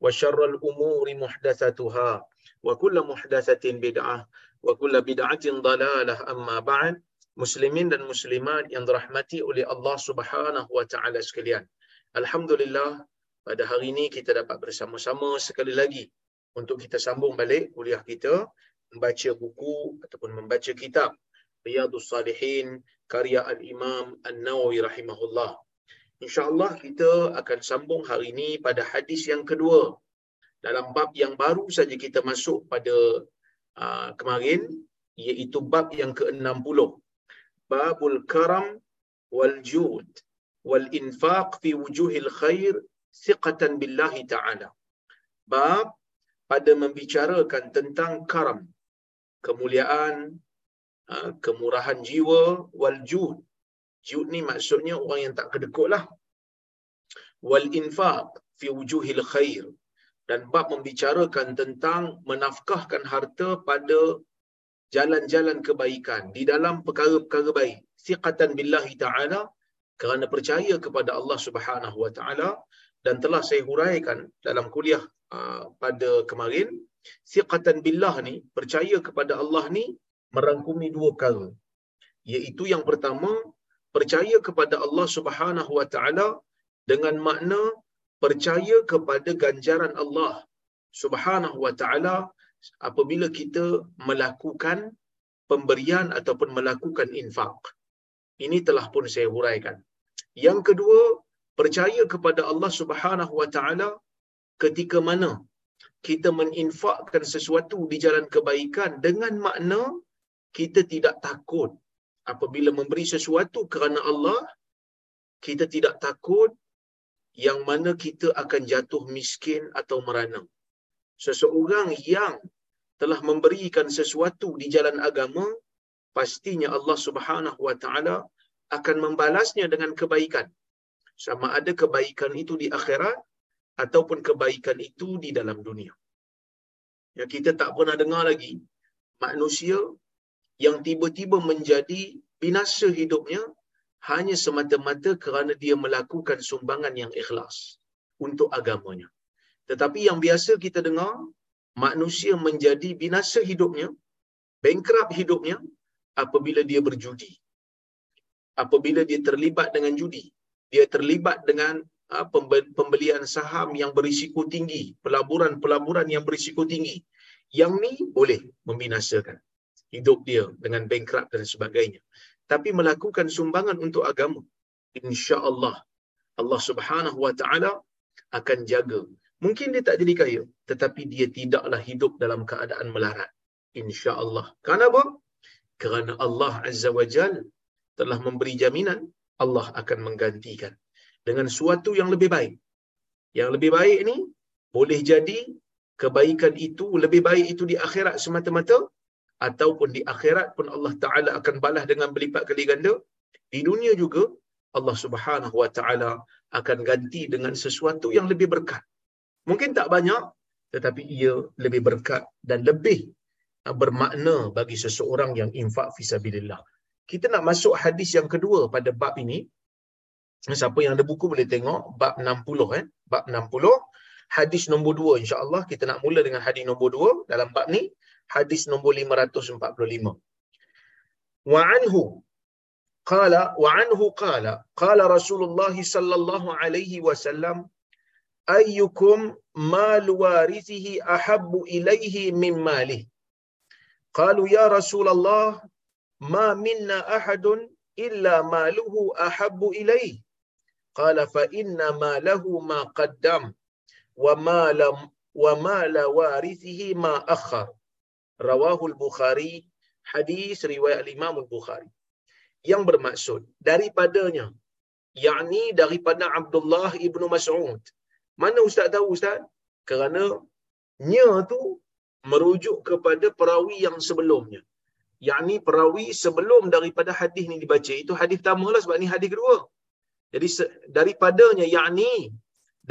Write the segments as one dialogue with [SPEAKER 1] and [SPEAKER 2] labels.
[SPEAKER 1] وشر الأمور محدثتها وكل محدثة بدعة وكل بدعة ضلالة أما بعد muslimin dan muslimat yang dirahmati oleh Allah Subhanahu wa taala sekalian. Alhamdulillah pada hari ini kita dapat bersama-sama sekali lagi untuk kita sambung balik kuliah kita membaca buku ataupun membaca kitab Riyadhus Salihin karya Al-Imam An-Nawawi rahimahullah. Insya-Allah kita akan sambung hari ini pada hadis yang kedua dalam bab yang baru saja kita masuk pada uh, kemarin iaitu bab yang ke-60 babul karam wal jud wal infaq fi wujuhil khair thiqatan billahi ta'ala. Bab pada membicarakan tentang karam, kemuliaan, kemurahan jiwa, wal jud. Jud ni maksudnya orang yang tak kedekut lah. Wal infaq fi wujuhil khair. Dan bab membicarakan tentang menafkahkan harta pada jalan-jalan kebaikan di dalam perkara-perkara baik. Siqatan billahi ta'ala kerana percaya kepada Allah Subhanahu wa taala dan telah saya huraikan dalam kuliah uh, pada kemarin siqatan billah ni percaya kepada Allah ni merangkumi dua perkara iaitu yang pertama percaya kepada Allah Subhanahu wa taala dengan makna percaya kepada ganjaran Allah Subhanahu wa taala apabila kita melakukan pemberian ataupun melakukan infak. Ini telah pun saya huraikan. Yang kedua, percaya kepada Allah Subhanahu wa taala ketika mana kita meninfakkan sesuatu di jalan kebaikan dengan makna kita tidak takut apabila memberi sesuatu kerana Allah kita tidak takut yang mana kita akan jatuh miskin atau merana seseorang yang telah memberikan sesuatu di jalan agama pastinya Allah Subhanahu wa taala akan membalasnya dengan kebaikan. Sama ada kebaikan itu di akhirat ataupun kebaikan itu di dalam dunia. Ya kita tak pernah dengar lagi manusia yang tiba-tiba menjadi binasa hidupnya hanya semata-mata kerana dia melakukan sumbangan yang ikhlas untuk agamanya tetapi yang biasa kita dengar, manusia menjadi binasa hidupnya, bankrupt hidupnya apabila dia berjudi. Apabila dia terlibat dengan judi. Dia terlibat dengan pembelian saham yang berisiko tinggi, pelaburan-pelaburan yang berisiko tinggi. Yang ni boleh membinasakan hidup dia dengan bankrupt dan sebagainya. Tapi melakukan sumbangan untuk agama, insya-Allah Allah Subhanahu wa taala akan jaga Mungkin dia tak jadi kaya, tetapi dia tidaklah hidup dalam keadaan melarat. InsyaAllah. Kenapa? Kerana Allah Azza wa Jal telah memberi jaminan, Allah akan menggantikan dengan suatu yang lebih baik. Yang lebih baik ni, boleh jadi kebaikan itu, lebih baik itu di akhirat semata-mata, ataupun di akhirat pun Allah Ta'ala akan balas dengan berlipat kali ganda. Di dunia juga, Allah Subhanahu Wa Ta'ala akan ganti dengan sesuatu yang lebih berkat. Mungkin tak banyak tetapi ia lebih berkat dan lebih bermakna bagi seseorang yang infak fisabilillah. kita nak masuk hadis yang kedua pada bab ini. Siapa yang ada buku boleh tengok bab 60 eh. Bab 60 hadis nombor 2 insya-Allah kita nak mula dengan hadis nombor 2 dalam bab ni hadis nombor 545. Wa anhu qala wa anhu qala qala Rasulullah sallallahu alaihi wasallam ayyukum mal warithihi ahabbu ilaihi min malihi qalu ya Rasulullah ma minna ahadun illa maluhu ahabbu ilaihi qala fa inna ma lahu ma qaddam wa ma lam wa ma la warithihi ma akhar rawahu al-bukhari hadis riwayat al-imam al-bukhari. Yang bermaksud daripadanya yakni daripada Abdullah ibnu Mas'ud. Mana ustaz tahu ustaz? Kerana nya tu merujuk kepada perawi yang sebelumnya. Yakni perawi sebelum daripada hadis ni dibaca. Itu hadis pertama lah sebab ni hadis kedua. Jadi daripadanya yakni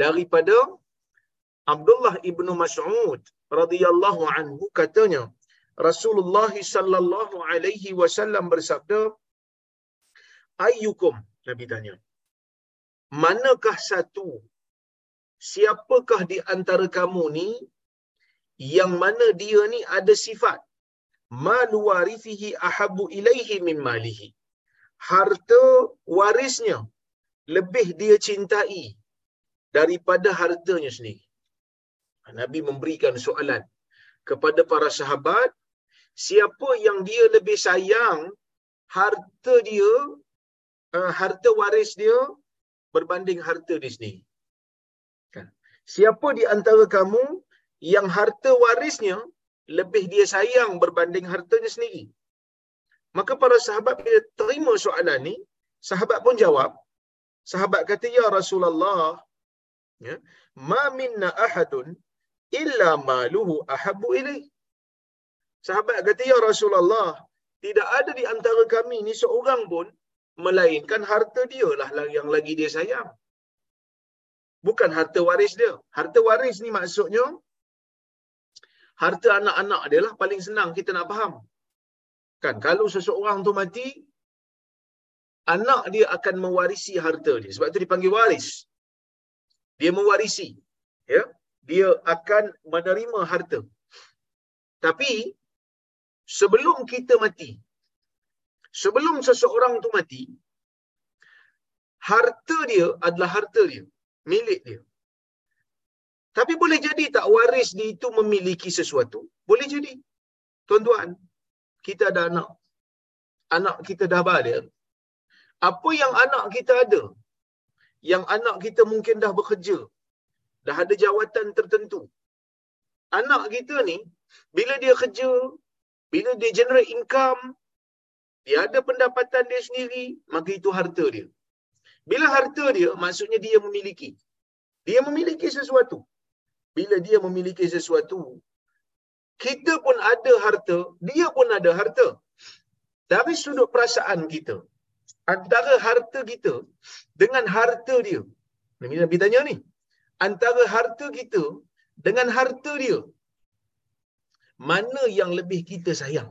[SPEAKER 1] daripada Abdullah ibnu Mas'ud radhiyallahu anhu katanya Rasulullah sallallahu alaihi wasallam bersabda ayyukum Nabi tanya manakah satu siapakah di antara kamu ni yang mana dia ni ada sifat? Malu warithihi ahabbu ilaihi min malihi. Harta warisnya lebih dia cintai daripada hartanya sendiri. Nabi memberikan soalan kepada para sahabat siapa yang dia lebih sayang harta dia uh, harta waris dia berbanding harta dia sendiri. Kan? Siapa di antara kamu yang harta warisnya lebih dia sayang berbanding hartanya sendiri? Maka para sahabat bila terima soalan ni, sahabat pun jawab. Sahabat kata, Ya Rasulullah, ya, ma minna ahadun illa maluhu ahabu ilaih. Sahabat kata, Ya Rasulullah, tidak ada di antara kami ni seorang pun melainkan harta dia lah yang lagi dia sayang. Bukan harta waris dia. Harta waris ni maksudnya harta anak-anak dia lah paling senang kita nak faham. Kan kalau seseorang tu mati anak dia akan mewarisi harta dia. Sebab tu dipanggil waris. Dia mewarisi. Ya. Dia akan menerima harta. Tapi sebelum kita mati, sebelum seseorang tu mati, harta dia adalah harta dia, milik dia. Tapi boleh jadi tak waris dia itu memiliki sesuatu? Boleh jadi. Tuan-tuan, kita ada anak. Anak kita dah balik. Apa yang anak kita ada? Yang anak kita mungkin dah bekerja. Dah ada jawatan tertentu. Anak kita ni, bila dia kerja, bila dia generate income, dia ada pendapatan dia sendiri, maka itu harta dia. Bila harta dia, maksudnya dia memiliki. Dia memiliki sesuatu. Bila dia memiliki sesuatu, kita pun ada harta, dia pun ada harta. Dari sudut perasaan kita, antara harta kita dengan harta dia. Nabi Nabi tanya ni. Antara harta kita dengan harta dia. Mana yang lebih kita sayang?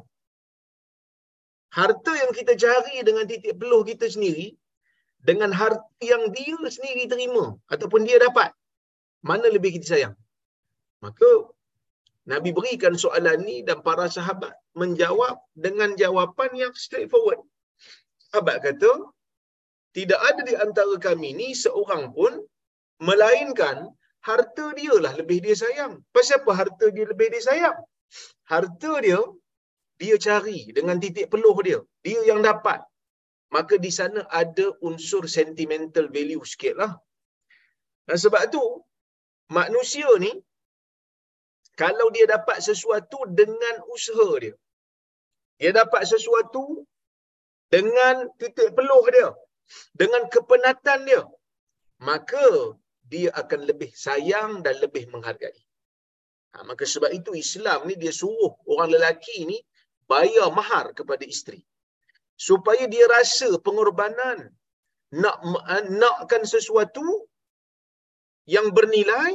[SPEAKER 1] harta yang kita cari dengan titik peluh kita sendiri dengan harta yang dia sendiri terima ataupun dia dapat mana lebih kita sayang maka Nabi berikan soalan ni dan para sahabat menjawab dengan jawapan yang straightforward sahabat kata tidak ada di antara kami ni seorang pun melainkan harta dia lah lebih dia sayang. Pasal apa harta dia lebih dia sayang? Harta dia dia cari dengan titik peluh dia, dia yang dapat, maka di sana ada unsur sentimental value sikit lah. Dan sebab tu, manusia ni, kalau dia dapat sesuatu dengan usaha dia, dia dapat sesuatu dengan titik peluh dia, dengan kepenatan dia, maka dia akan lebih sayang dan lebih menghargai. Ha, maka sebab itu Islam ni dia suruh orang lelaki ni bayar mahar kepada isteri supaya dia rasa pengorbanan nak nakkan sesuatu yang bernilai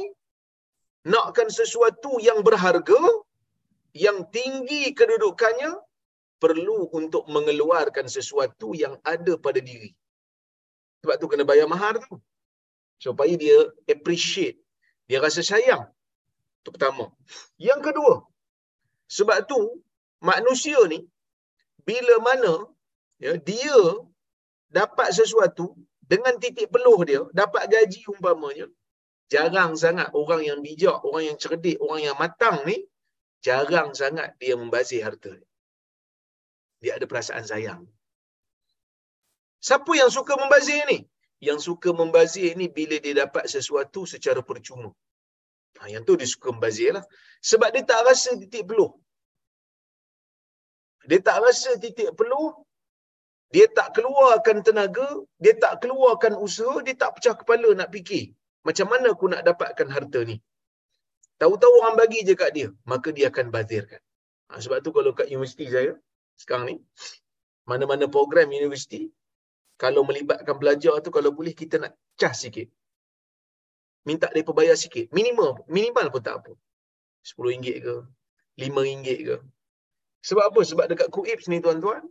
[SPEAKER 1] nakkan sesuatu yang berharga yang tinggi kedudukannya perlu untuk mengeluarkan sesuatu yang ada pada diri. Sebab tu kena bayar mahar tu. Supaya dia appreciate. Dia rasa sayang. Itu pertama. Yang kedua, sebab tu manusia ni bila mana ya, dia dapat sesuatu dengan titik peluh dia, dapat gaji umpamanya, jarang sangat orang yang bijak, orang yang cerdik, orang yang matang ni, jarang sangat dia membazir harta. Dia ada perasaan sayang. Siapa yang suka membazir ni? Yang suka membazir ni bila dia dapat sesuatu secara percuma. Ha, yang tu dia suka membazir lah. Sebab dia tak rasa titik peluh. Dia tak rasa titik peluh. Dia tak keluarkan tenaga. Dia tak keluarkan usaha. Dia tak pecah kepala nak fikir. Macam mana aku nak dapatkan harta ni? Tahu-tahu orang bagi je kat dia. Maka dia akan bazirkan. Ha, sebab tu kalau kat universiti saya, sekarang ni, mana-mana program universiti, kalau melibatkan pelajar tu, kalau boleh kita nak cas sikit. Minta dia bayar sikit. Minimal, minimal pun tak apa. RM10 ke, RM5 ke. Sebab apa? Sebab dekat KUIPS ni tuan-tuan,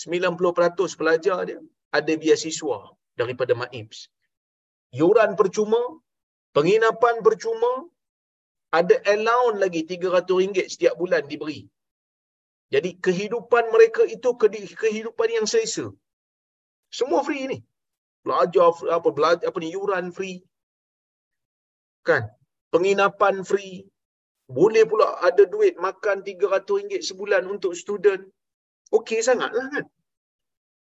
[SPEAKER 1] 90% pelajar dia ada biasiswa daripada MAIPS. Yuran percuma, penginapan percuma, ada allowance lagi RM300 setiap bulan diberi. Jadi kehidupan mereka itu kehidupan yang selesa. Semua free ni. Belajar apa belajar apa ni yuran free. Kan? Penginapan free. Boleh pula ada duit makan RM300 sebulan untuk student. Okey sangatlah kan?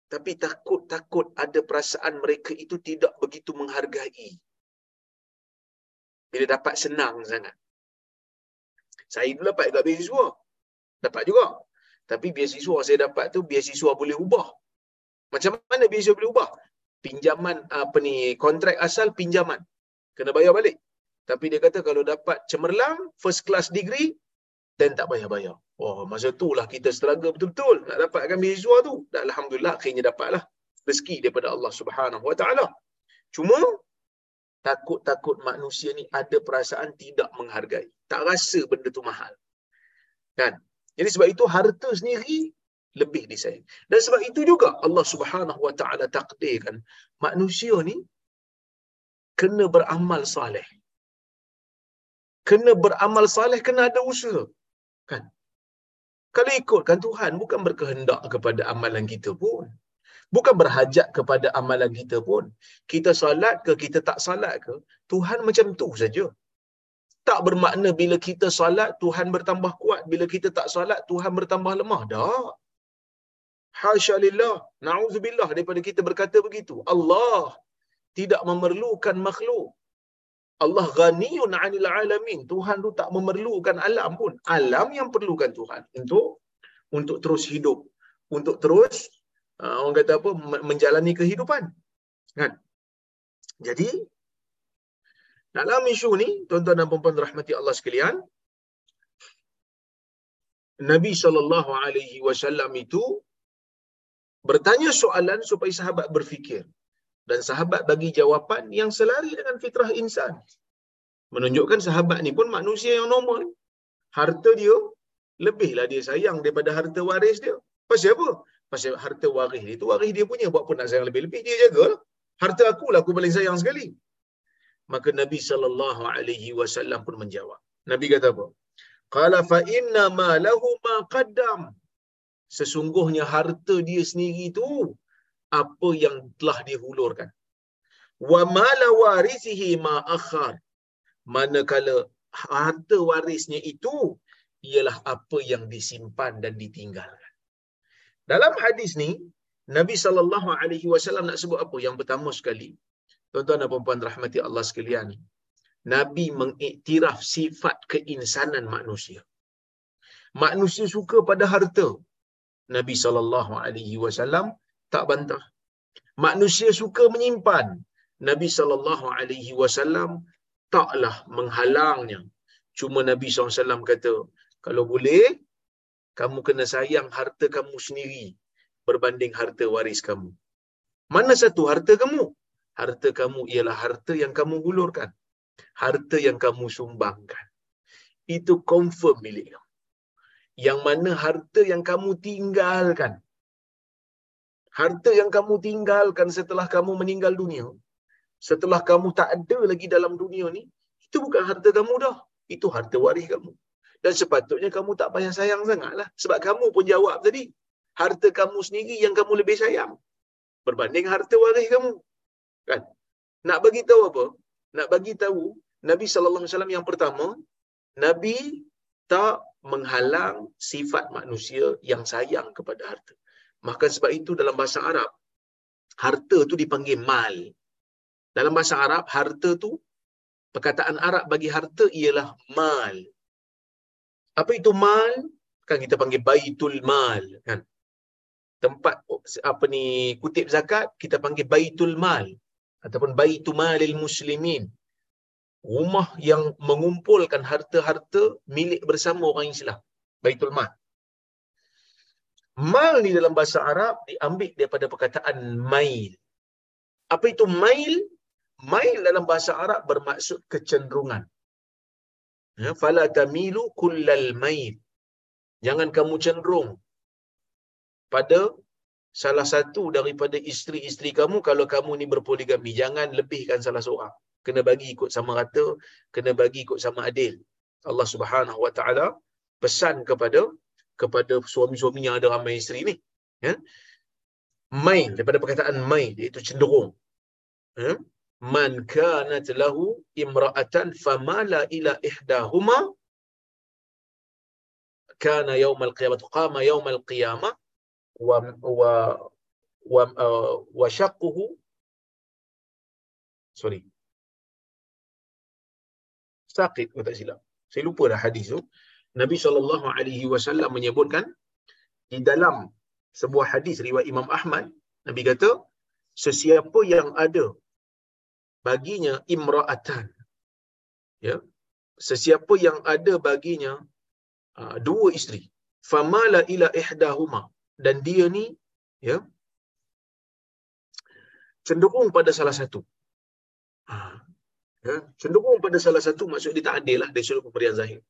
[SPEAKER 1] Tapi takut-takut ada perasaan mereka itu tidak begitu menghargai. Bila dapat senang sangat. Saya dulu dapat juga beasiswa. Dapat juga. Tapi beasiswa saya dapat tu beasiswa boleh ubah. Macam mana beasiswa boleh ubah? Pinjaman apa ni kontrak asal pinjaman. Kena bayar balik. Tapi dia kata kalau dapat cemerlang first class degree dan tak bayar-bayar. Wah, masa tu lah kita struggle betul-betul nak dapatkan beasiswa tu. Dan alhamdulillah akhirnya dapatlah rezeki daripada Allah Subhanahu Wa Taala. Cuma takut-takut manusia ni ada perasaan tidak menghargai. Tak rasa benda tu mahal. Kan? Jadi sebab itu harta sendiri lebih disayang. Dan sebab itu juga Allah Subhanahu Wa Taala takdirkan manusia ni kena beramal soleh. Kena beramal soleh, kena ada usaha. Kan? Kalau ikutkan Tuhan bukan berkehendak kepada amalan kita pun. Bukan berhajat kepada amalan kita pun. Kita salat ke, kita tak salat ke, Tuhan macam tu saja. Tak bermakna bila kita salat, Tuhan bertambah kuat. Bila kita tak salat, Tuhan bertambah lemah. Tak. Hasya lillah. Na'udzubillah daripada kita berkata begitu. Allah tidak memerlukan makhluk. Allah ghaniyun 'anil alamin. Tuhan tu tak memerlukan alam pun. Alam yang perlukan Tuhan untuk untuk terus hidup, untuk terus uh, orang kata apa menjalani kehidupan. Kan? Jadi dalam isu ni, tuan-tuan dan puan-puan rahmati Allah sekalian, Nabi sallallahu alaihi wasallam itu bertanya soalan supaya sahabat berfikir dan sahabat bagi jawapan yang selari dengan fitrah insan. Menunjukkan sahabat ni pun manusia yang normal. Harta dia lebihlah dia sayang daripada harta waris dia. Pasal apa? Pasal harta waris dia tu waris dia punya. Buat pun nak sayang lebih-lebih dia jaga lah. Harta aku lah aku paling sayang sekali. Maka Nabi sallallahu alaihi wasallam pun menjawab. Nabi kata apa? Qala fa inna ma lahu ma qaddam. Sesungguhnya harta dia sendiri tu apa yang telah dihulurkan. Wa mala warisihi ma akhar. Manakala harta warisnya itu ialah apa yang disimpan dan ditinggalkan. Dalam hadis ni, Nabi sallallahu alaihi wasallam nak sebut apa? Yang pertama sekali, tuan-tuan dan puan-puan rahmati Allah sekalian, Nabi mengiktiraf sifat keinsanan manusia. Manusia suka pada harta. Nabi sallallahu alaihi wasallam tak bantah. Manusia suka menyimpan. Nabi sallallahu alaihi wasallam taklah menghalangnya. Cuma Nabi SAW kata, kalau boleh, kamu kena sayang harta kamu sendiri berbanding harta waris kamu. Mana satu harta kamu? Harta kamu ialah harta yang kamu hulurkan. Harta yang kamu sumbangkan. Itu confirm milik kamu. yang mana harta yang kamu tinggalkan harta yang kamu tinggalkan setelah kamu meninggal dunia setelah kamu tak ada lagi dalam dunia ni itu bukan harta kamu dah. Itu harta waris kamu. Dan sepatutnya kamu tak payah sayang sangatlah. Sebab kamu pun jawab tadi harta kamu sendiri yang kamu lebih sayang. Berbanding harta waris kamu. Kan? Nak bagi tahu apa? Nak bagi tahu Nabi sallallahu alaihi wasallam yang pertama Nabi tak menghalang sifat manusia yang sayang kepada harta. Maka sebab itu dalam bahasa Arab, harta tu dipanggil mal. Dalam bahasa Arab, harta tu, perkataan Arab bagi harta ialah mal. Apa itu mal? Kan kita panggil baitul mal. Kan? Tempat apa ni kutip zakat, kita panggil baitul mal. Ataupun baitul malil muslimin rumah yang mengumpulkan harta-harta milik bersama orang Islam. Baitul Mal. Mal ni dalam bahasa Arab diambil daripada perkataan mail. Apa itu mail? Mail dalam bahasa Arab bermaksud kecenderungan. Ya, fala tamilu kullal mail. Jangan kamu cenderung pada salah satu daripada isteri-isteri kamu kalau kamu ni berpoligami. Jangan lebihkan salah seorang kena bagi ikut sama rata, kena bagi ikut sama adil. Allah Subhanahu Wa Taala pesan kepada kepada suami-suami yang ada ramai isteri ni. Ya. Main daripada perkataan main iaitu cenderung. Ya. Man kanat lahu imra'atan famala ila ihdahuma kana yawmal qiyamah qama yawmal qiyamah wa wa wa, uh, wa shaqquhu sorry Saqid kalau tak silap. Saya lupa dah hadis tu. Nabi SAW menyebutkan di dalam sebuah hadis riwayat Imam Ahmad, Nabi kata, sesiapa yang ada baginya imra'atan. Ya. Sesiapa yang ada baginya uh, dua isteri. Famala ila ihdahuma. Dan dia ni, ya, cenderung pada salah satu. Ha, ya, cenderung pada salah satu maksud dia tak adil lah dari sudut pemberian zahir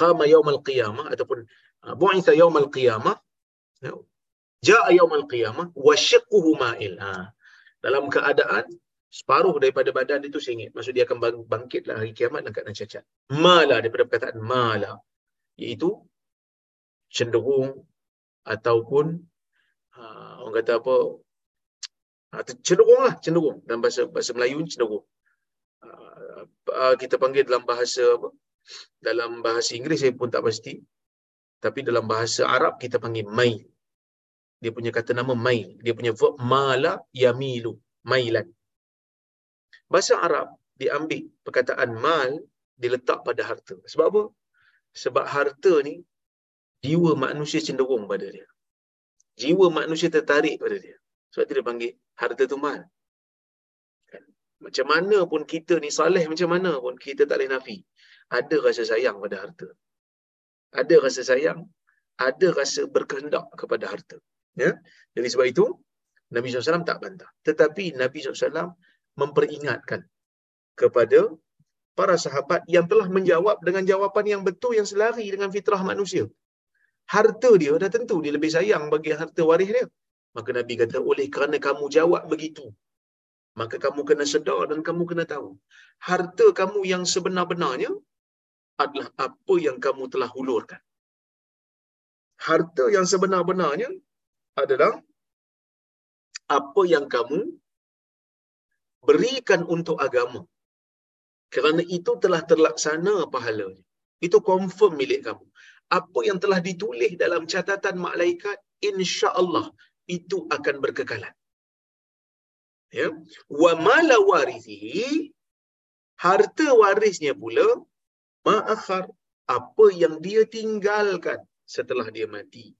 [SPEAKER 1] qama yaumal qiyamah ataupun uh, bu'itha yaumal qiyamah ya, ja'a yaumal qiyamah wa shiqquhu ma'il ha. dalam keadaan separuh daripada badan itu sengit maksud dia akan bangkitlah hari kiamat dan keadaan cacat mala daripada perkataan mala iaitu cenderung ataupun uh, orang kata apa uh, cenderung lah cenderung dalam bahasa bahasa Melayu cenderung uh, kita panggil dalam bahasa apa? Dalam bahasa Inggeris saya pun tak pasti. Tapi dalam bahasa Arab kita panggil mail. Dia punya kata nama mail. Dia punya verb mala yamilu. Mailan. Bahasa Arab diambil perkataan mal diletak pada harta. Sebab apa? Sebab harta ni jiwa manusia cenderung pada dia. Jiwa manusia tertarik pada dia. Sebab dia panggil harta tu mal. Macam mana pun kita ni saleh macam mana pun kita tak boleh nafi. Ada rasa sayang pada harta. Ada rasa sayang, ada rasa berkehendak kepada harta. Ya? Jadi sebab itu Nabi SAW tak bantah. Tetapi Nabi SAW memperingatkan kepada para sahabat yang telah menjawab dengan jawapan yang betul yang selari dengan fitrah manusia. Harta dia dah tentu dia lebih sayang bagi harta waris dia. Maka Nabi kata, oleh kerana kamu jawab begitu, maka kamu kena sedar dan kamu kena tahu harta kamu yang sebenar-benarnya adalah apa yang kamu telah hulurkan. Harta yang sebenar-benarnya adalah apa yang kamu berikan untuk agama. Kerana itu telah terlaksana pahalanya. Itu confirm milik kamu. Apa yang telah ditulis dalam catatan malaikat insya-Allah itu akan berkekalan. Ya. Wa mala harta warisnya pula ma'akhar apa yang dia tinggalkan setelah dia mati.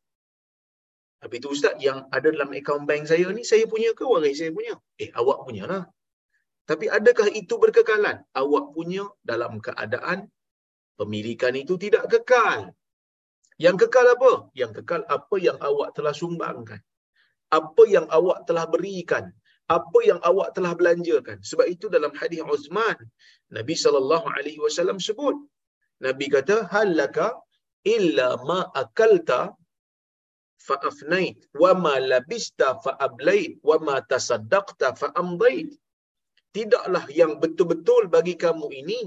[SPEAKER 1] Tapi tu ustaz yang ada dalam akaun bank saya ni saya punya ke waris saya punya? Eh awak punya lah tapi adakah itu berkekalan? Awak punya dalam keadaan pemilikan itu tidak kekal. Yang kekal apa? Yang kekal apa yang awak telah sumbangkan. Apa yang awak telah berikan. Apa yang awak telah belanjakan. Sebab itu dalam hadis Uthman, Nabi wasallam sebut. Nabi kata, "Halaka illa ma akalta fa afnait wa ma labista fa ablait wa ma tasaddaqta fa amdait. Tidaklah yang betul-betul bagi kamu ini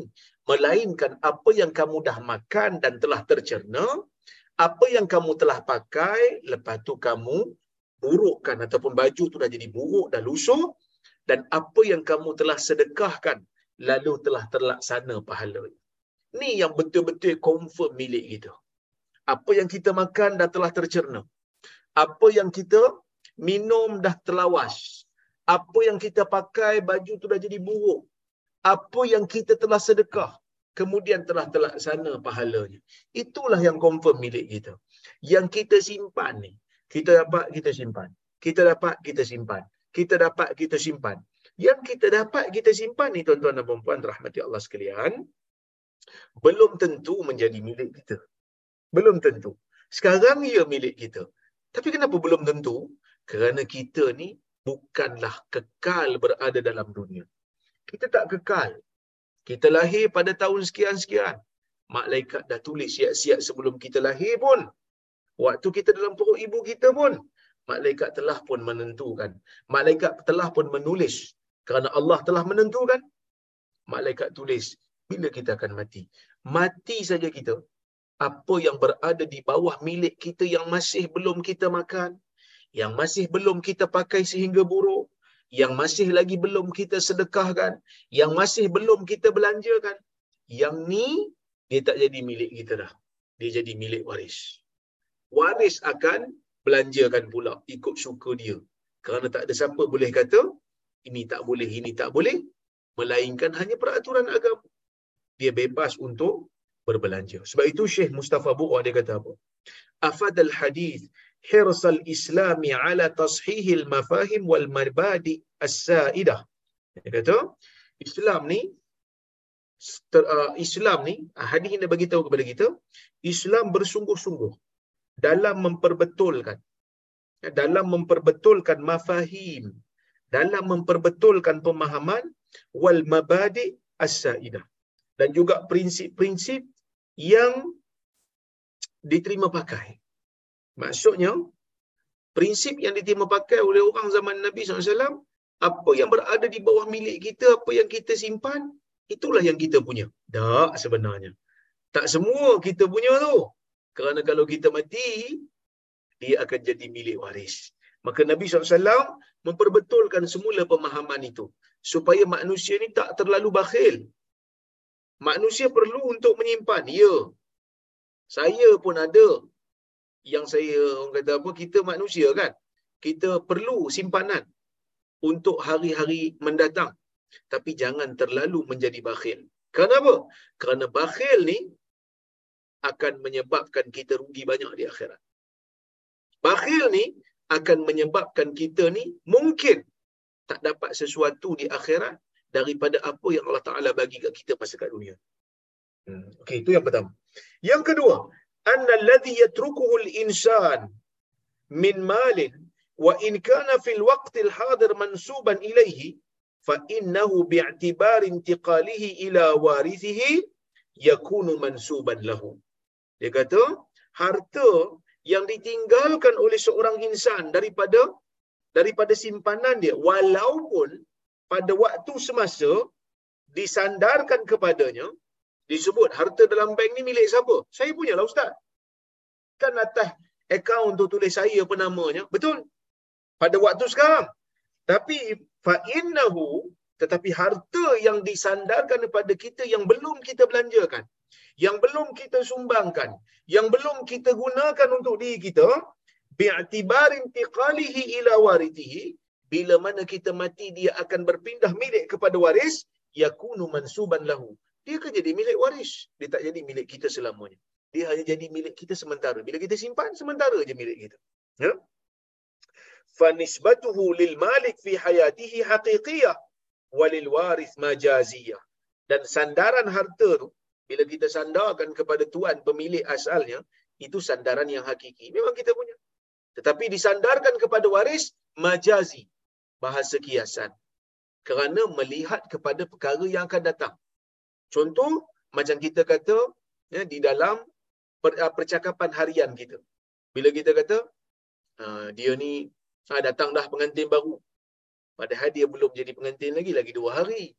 [SPEAKER 1] melainkan apa yang kamu dah makan dan telah tercerna apa yang kamu telah pakai lepas tu kamu burukkan ataupun baju tu dah jadi buruk dah lusuh dan apa yang kamu telah sedekahkan lalu telah terlaksana pahala ni yang betul-betul confirm milik kita. Apa yang kita makan dah telah tercerna. Apa yang kita minum dah terlawas. Apa yang kita pakai baju tu dah jadi buruk. Apa yang kita telah sedekah kemudian telah terlaksana pahalanya. Itulah yang confirm milik kita. Yang kita simpan ni kita dapat kita simpan. Kita dapat kita simpan. Kita dapat kita simpan. Yang kita dapat kita simpan ni tuan-tuan dan puan-puan rahmati Allah sekalian belum tentu menjadi milik kita. Belum tentu. Sekarang ia milik kita. Tapi kenapa belum tentu? Kerana kita ni bukanlah kekal berada dalam dunia. Kita tak kekal. Kita lahir pada tahun sekian-sekian. Malaikat dah tulis siap-siap sebelum kita lahir pun. Waktu kita dalam perut ibu kita pun malaikat telah pun menentukan. Malaikat telah pun menulis. Kerana Allah telah menentukan. Malaikat tulis bila kita akan mati mati saja kita apa yang berada di bawah milik kita yang masih belum kita makan yang masih belum kita pakai sehingga buruk yang masih lagi belum kita sedekahkan yang masih belum kita belanjakan yang ni dia tak jadi milik kita dah dia jadi milik waris waris akan belanjakan pula ikut suka dia. Kerana tak ada siapa boleh kata ini tak boleh, ini tak boleh. Melainkan hanya peraturan agama. Dia bebas untuk berbelanja. Sebab itu Syekh Mustafa Bu'wa dia kata apa? Afad al-hadith hirsal islami ala tashihil mafahim wal marbadi as-sa'idah. Dia kata, Islam ni, uh, Islam ni, hadis ini bagi tahu kepada kita, Islam bersungguh-sungguh dalam memperbetulkan ya, dalam memperbetulkan mafahim dalam memperbetulkan pemahaman wal mabadi as-saidah dan juga prinsip-prinsip yang diterima pakai maksudnya prinsip yang diterima pakai oleh orang zaman Nabi SAW apa yang berada di bawah milik kita apa yang kita simpan itulah yang kita punya tak sebenarnya tak semua kita punya tu kerana kalau kita mati, dia akan jadi milik waris. Maka Nabi SAW memperbetulkan semula pemahaman itu. Supaya manusia ni tak terlalu bakhil. Manusia perlu untuk menyimpan. Ya, saya pun ada yang saya orang kata apa kita manusia kan. Kita perlu simpanan untuk hari-hari mendatang. Tapi jangan terlalu menjadi bakhil. Kenapa? Kerana bakhil ni akan menyebabkan kita rugi banyak di akhirat. Bakhil ni akan menyebabkan kita ni mungkin tak dapat sesuatu di akhirat daripada apa yang Allah Taala bagi kat kita masa kat dunia. Hmm. Okey, itu yang pertama. Yang kedua, anna alladhi yatrukuhu al-insan min malin wa in kana fil waqti al-hadir mansuban ilayhi fa innahu bi'tibar intiqalihi ila warithihi yakunu mansuban lahu. Dia kata, harta yang ditinggalkan oleh seorang insan daripada daripada simpanan dia walaupun pada waktu semasa disandarkan kepadanya disebut harta dalam bank ni milik siapa? Saya punya lah ustaz. Kan atas akaun tu tulis saya apa namanya. Betul. Pada waktu sekarang. Tapi fa innahu tetapi harta yang disandarkan kepada kita yang belum kita belanjakan yang belum kita sumbangkan, yang belum kita gunakan untuk diri kita, bi'tibar intiqalihi ila warithihi, bila mana kita mati dia akan berpindah milik kepada waris, yakunu mansuban lahu. Dia akan jadi milik waris. Dia tak jadi milik kita selamanya. Dia hanya jadi milik kita sementara. Bila kita simpan, sementara je milik kita. Ya? Fanisbatuhu lil malik fi hayatihi haqiqiyah walil waris majaziyah. Dan sandaran harta tu, bila kita sandarkan kepada tuan pemilik asalnya, itu sandaran yang hakiki. Memang kita punya. Tetapi disandarkan kepada waris, majazi. Bahasa kiasan. Kerana melihat kepada perkara yang akan datang. Contoh, macam kita kata, ya, di dalam uh, percakapan harian kita. Bila kita kata, uh, dia ni uh, datang dah pengantin baru. Padahal dia belum jadi pengantin lagi, lagi dua hari.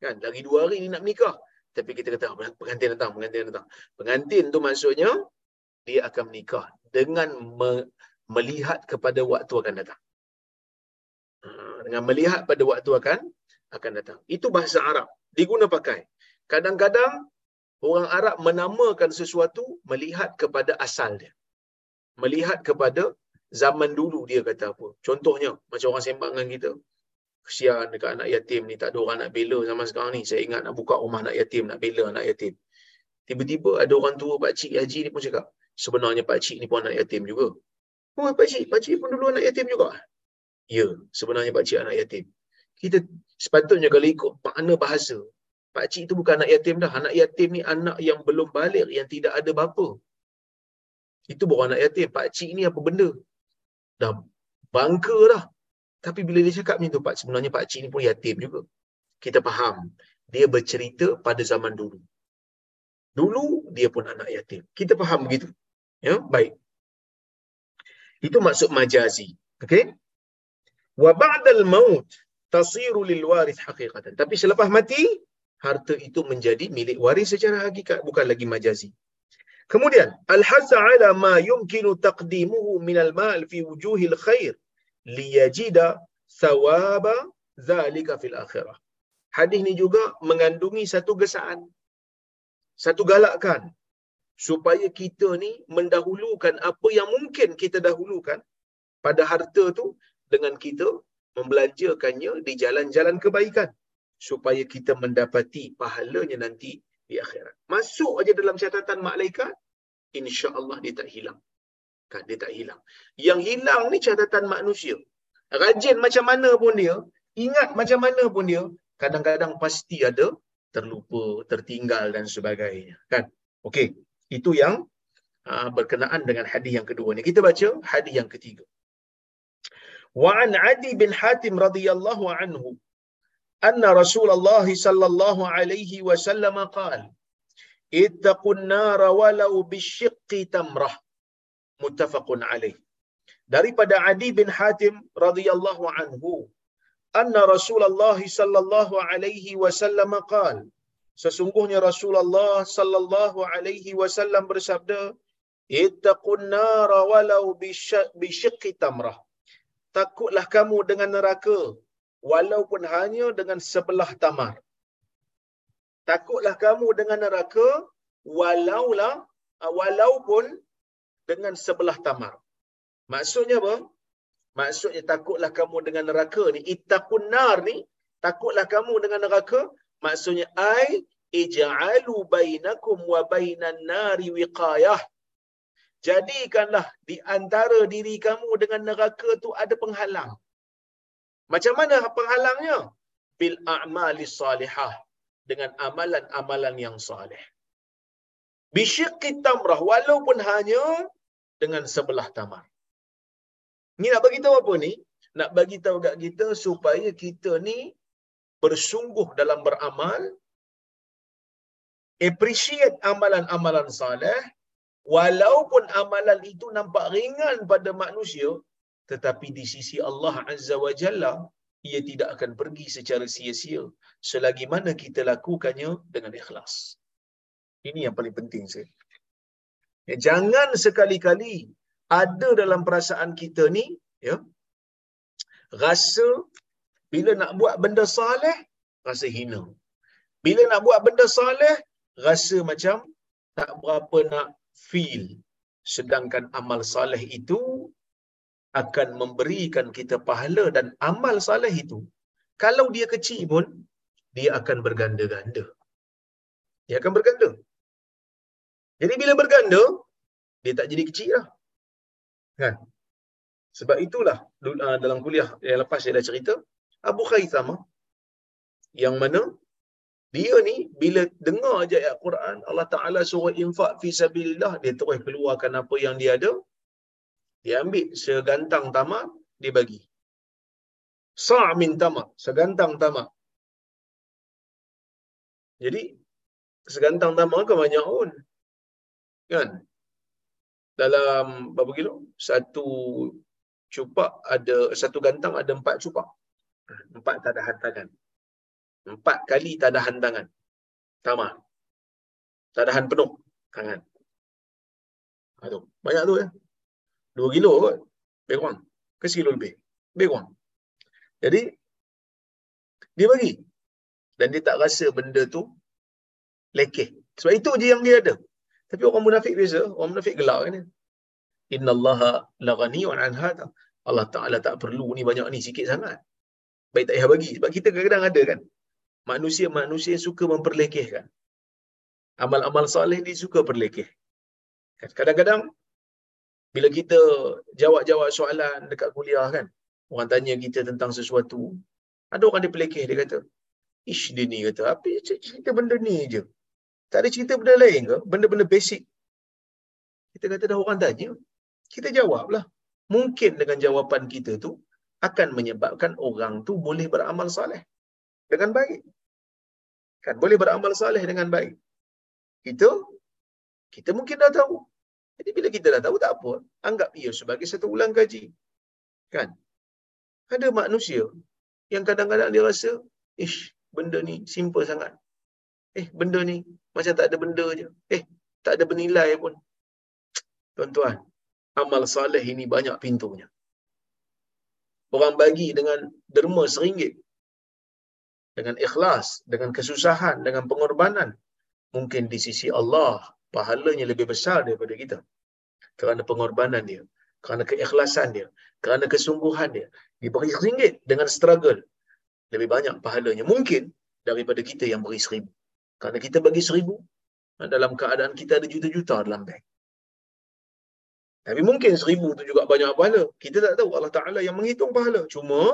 [SPEAKER 1] Kan? Lagi dua hari ni nak menikah. Tapi kita kata, pengantin datang, pengantin datang. Pengantin tu maksudnya, dia akan menikah dengan me- melihat kepada waktu akan datang. Dengan melihat pada waktu akan akan datang. Itu bahasa Arab. Diguna pakai. Kadang-kadang orang Arab menamakan sesuatu melihat kepada asal dia. Melihat kepada zaman dulu dia kata apa. Contohnya, macam orang sembang dengan kita. Kesian dekat anak yatim ni, tak ada orang nak bela zaman sekarang ni. Saya ingat nak buka rumah anak yatim, nak bela anak yatim. Tiba-tiba ada orang tua Pak Cik Haji ni pun cakap, sebenarnya Pak Cik ni pun anak yatim juga. Oh Pak Cik, Pak Cik pun dulu anak yatim juga. Ya, sebenarnya Pak Cik anak yatim. Kita sepatutnya kalau ikut makna bahasa, Pak Cik tu bukan anak yatim dah. Anak yatim ni anak yang belum balik, yang tidak ada bapa. Itu baru anak yatim. Pak Cik ni apa benda? Dah bangka dah. Tapi bila dia cakap macam tu, Pak, sebenarnya Pak Cik ni pun yatim juga. Kita faham. Dia bercerita pada zaman dulu. Dulu dia pun anak yatim. Kita faham begitu. Ya, baik. Itu maksud majazi. Okey? Wa ba'dal maut tasiru lil waris haqiqatan. Tapi selepas mati, harta itu menjadi milik waris secara hakikat, bukan lagi majazi. Kemudian, al-hazza ala ma yumkinu taqdimuhu min al-mal fi wujuhil khair liyajida thawaba zalika fil akhirah. Hadis ni juga mengandungi satu gesaan, satu galakan supaya kita ni mendahulukan apa yang mungkin kita dahulukan pada harta tu dengan kita membelanjakannya di jalan-jalan kebaikan supaya kita mendapati pahalanya nanti di akhirat. Masuk aja dalam catatan malaikat, insya-Allah dia tak hilang. Kan dia tak hilang. Yang hilang ni catatan manusia. Rajin macam mana pun dia, ingat macam mana pun dia, kadang-kadang pasti ada terlupa, tertinggal dan sebagainya, kan? Okey, itu yang uh, berkenaan dengan hadis yang kedua ni. Kita baca hadis yang ketiga. وعن عدي بن حاتم رضي الله عنه أن رسول الله صلى الله عليه وسلم قال اتقوا النار ولو بالشق تمرة متفق عليه daripada Adi bin Hatim radhiyallahu anhu anna Rasulullah sallallahu alaihi wasallam qaal sesungguhnya Rasulullah sallallahu alaihi wasallam bersabda ittaqun nar walau bisyiqqi tamrah takutlah kamu dengan neraka walaupun hanya dengan sebelah tamar. Takutlah kamu dengan neraka walaulah walaupun dengan sebelah tamar. Maksudnya apa? Maksudnya takutlah kamu dengan neraka ni. Ittaqun nar ni, takutlah kamu dengan neraka. Maksudnya ai ij'alu bainakum wa bainan nari wiqayah jadikanlah di antara diri kamu dengan neraka tu ada penghalang. Macam mana penghalangnya? Bil a'mali salihah. Dengan amalan-amalan yang salih. Bisyiqqi tamrah. Walaupun hanya dengan sebelah tamar. Ni nak bagi tahu apa ni? Nak bagi tahu kat kita supaya kita ni bersungguh dalam beramal, appreciate amalan-amalan salih, walaupun amalan itu nampak ringan pada manusia tetapi di sisi Allah Azza wa Jalla ia tidak akan pergi secara sia-sia selagi mana kita lakukannya dengan ikhlas. Ini yang paling penting saya. Ya, jangan sekali-kali ada dalam perasaan kita ni ya rasa bila nak buat benda saleh rasa hina. Bila nak buat benda saleh rasa macam tak berapa nak feel sedangkan amal saleh itu akan memberikan kita pahala dan amal saleh itu kalau dia kecil pun dia akan berganda-ganda. Dia akan berganda. Jadi bila berganda dia tak jadi kecil lah. Kan? Sebab itulah ah, dalam kuliah yang lepas saya dah cerita Abu Khaythama yang mana dia ni bila dengar je ayat Quran Allah Taala suruh infak fi sabilillah dia terus keluarkan apa yang dia ada dia ambil segantang tamak dia bagi sa' min tamak segantang tamak jadi segantang tamak ke banyak pun Kan? Dalam berapa kilo? Satu cupak ada, satu gantang ada empat cupak. Empat tadahan tangan. Empat kali tadahan tangan. Tamah. Tadahan penuh tangan. Ha, tu. Banyak tu ya. Dua kilo kot. Kurang. Ke sekilo lebih. Kurang. Jadi, dia bagi. Dan dia tak rasa benda tu lekeh. Sebab itu je yang dia ada. Tapi orang munafik biasa, orang munafik gelak kan. Inna Allah laghani'un an hadha. Allah Ta'ala tak perlu ni banyak ni sikit sangat. Baik tak payah bagi. Sebab kita kadang-kadang ada kan. Manusia-manusia suka memperlekehkan. Amal-amal soleh ni suka perlekeh. Kadang-kadang bila kita jawab-jawab soalan dekat kuliah kan, orang tanya kita tentang sesuatu, ada orang dia pelekeh, dia kata, ish dia ni kata, apa cerita benda ni je? Tak ada cerita benda lain ke? Benda-benda basic. Kita kata dah orang tanya, kita jawablah. Mungkin dengan jawapan kita tu, akan menyebabkan orang tu boleh beramal soleh dengan baik. Kan boleh beramal soleh dengan baik. Kita kita mungkin dah tahu. Jadi bila kita dah tahu tak apa, anggap ia sebagai satu ulang kaji. Kan? Ada manusia yang kadang-kadang dia rasa, ish, benda ni simple sangat. Eh, benda ni macam tak ada benda je. Eh, tak ada bernilai pun. Tuan-tuan, amal saleh ini banyak pintunya. Orang bagi dengan derma seringgit. Dengan ikhlas, dengan kesusahan, dengan pengorbanan. Mungkin di sisi Allah, pahalanya lebih besar daripada kita. Kerana pengorbanan dia. Kerana keikhlasan dia. Kerana kesungguhan dia. Dia beri seringgit dengan struggle. Lebih banyak pahalanya. Mungkin daripada kita yang beri seribu. Kerana kita bagi seribu, dalam keadaan kita ada juta-juta dalam bank. Tapi mungkin seribu tu juga banyak pahala. Kita tak tahu Allah Ta'ala yang menghitung pahala. Cuma,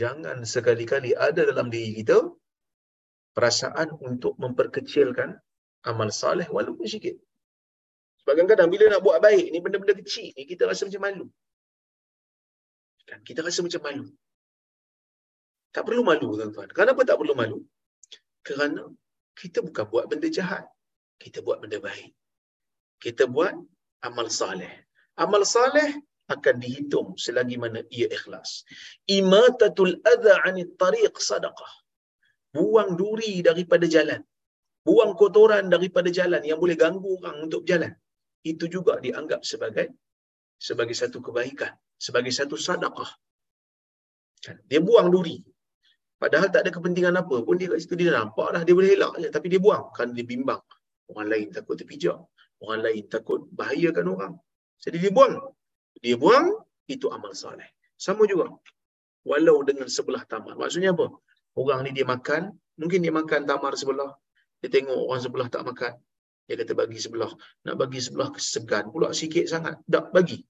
[SPEAKER 1] jangan sekali-kali ada dalam diri kita perasaan untuk memperkecilkan amal saleh walaupun sikit. Sebab kadang-kadang bila nak buat baik ni benda-benda kecil ni kita rasa macam malu. Dan kita rasa macam malu. Tak perlu malu tuan-tuan. Kenapa tak perlu malu? Kerana kita bukan buat benda jahat. Kita buat benda baik. Kita buat amal saleh. Amal saleh akan dihitung selagi mana ia ikhlas. Imatatul adha 'anil tariq sadaqah. Buang duri daripada jalan. Buang kotoran daripada jalan yang boleh ganggu orang untuk jalan. Itu juga dianggap sebagai sebagai satu kebaikan, sebagai satu sedekah. Kan? Dia buang duri. Padahal tak ada kepentingan apa pun dia kat situ dia nampak dah dia boleh elak je tapi dia buang kan dia bimbang. Orang lain takut terpijak, orang lain takut bahayakan orang. Jadi dia buang. Dia buang itu amal soleh. Sama juga. Walau dengan sebelah tamar. Maksudnya apa? Orang ni dia makan, mungkin dia makan tamar sebelah. Dia tengok orang sebelah tak makan. Dia kata bagi sebelah. Nak bagi sebelah kesegan pula sikit sangat. Tak bagi.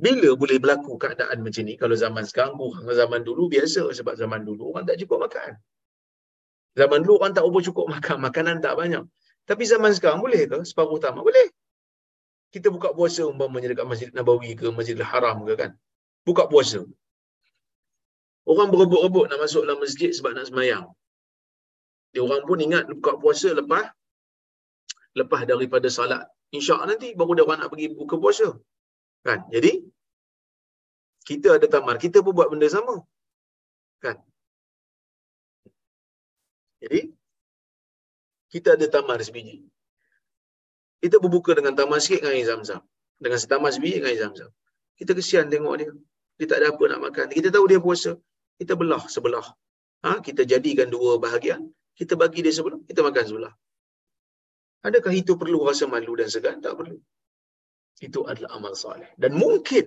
[SPEAKER 1] Bila boleh berlaku keadaan macam ni? Kalau zaman sekarang kurang. Zaman dulu biasa sebab zaman dulu orang tak cukup makan. Zaman dulu orang tak cukup makan. Makanan tak banyak. Tapi zaman sekarang boleh ke? Separuh utama boleh. Kita buka puasa umpamanya dekat Masjid Nabawi ke Masjidil Haram ke kan. Buka puasa. Orang berebut-rebut nak masuk dalam masjid sebab nak semayang. Dia orang pun ingat buka puasa lepas lepas daripada salat. Insya nanti baru dia orang nak pergi buka puasa. Kan? Jadi kita ada tamar, kita pun buat benda sama. Kan? Jadi kita ada tamar sebiji. Kita berbuka dengan tamar sikit dengan air zam-zam. Dengan setamar sebiji dengan air zam-zam. Kita kesian tengok dia. Dia tak ada apa nak makan. Kita tahu dia puasa. Kita belah sebelah. Ha? Kita jadikan dua bahagian. Kita bagi dia sebelah, kita makan sebelah. Adakah itu perlu rasa malu dan segan? Tak perlu. Itu adalah amal soleh. Dan mungkin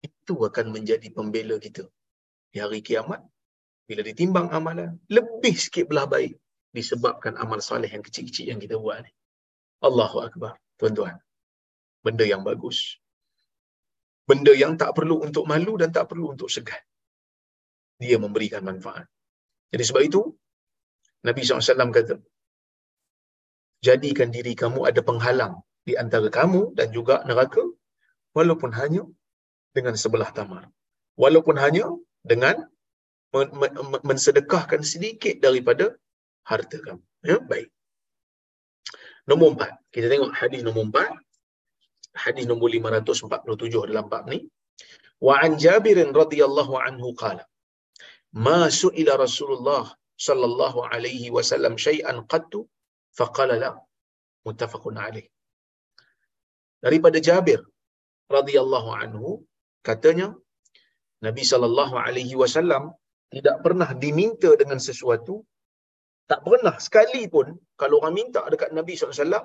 [SPEAKER 1] itu akan menjadi pembela kita. Di hari kiamat, bila ditimbang amalan, lebih sikit belah baik disebabkan amal soleh yang kecil-kecil yang kita buat ni. Allahu Akbar. Tuan-tuan. Benda yang bagus. Benda yang tak perlu untuk malu dan tak perlu untuk segan. Dia memberikan manfaat. Jadi sebab itu, Nabi SAW kata, jadikan diri kamu ada penghalang di antara kamu dan juga neraka, walaupun hanya dengan sebelah tamar. Walaupun hanya dengan mensedekahkan sedikit daripada harta kamu. Ya, baik. Nombor empat. Kita tengok hadis nombor empat. Hadis nombor 547 dalam bab ni. Wa an Jabir radhiyallahu anhu qala. Ma su'ila Rasulullah sallallahu alaihi wasallam syai'an qattu faqala la. Muttafaqun alaih. Daripada Jabir radhiyallahu anhu katanya Nabi sallallahu alaihi wasallam tidak pernah diminta dengan sesuatu tak pernah sekali pun kalau orang minta dekat Nabi SAW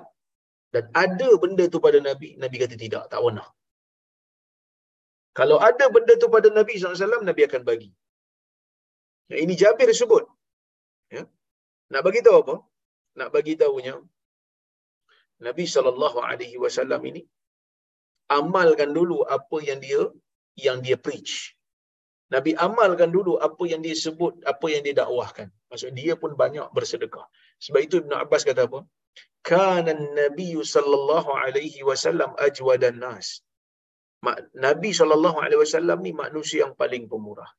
[SPEAKER 1] dan ada benda tu pada Nabi, Nabi kata tidak, tak pernah. Kalau ada benda tu pada Nabi SAW, Nabi akan bagi. Ya, ini Jabir sebut. Ya. Nak bagi tahu apa? Nak bagi tahunya Nabi SAW ini amalkan dulu apa yang dia yang dia preach. Nabi amalkan dulu apa yang dia sebut, apa yang dia dakwahkan. Maksud dia pun banyak bersedekah. Sebab itu Ibn Abbas kata apa? Kana Nabi sallallahu alaihi wasallam ajwadan nas. Nabi sallallahu alaihi wasallam ni manusia yang paling pemurah.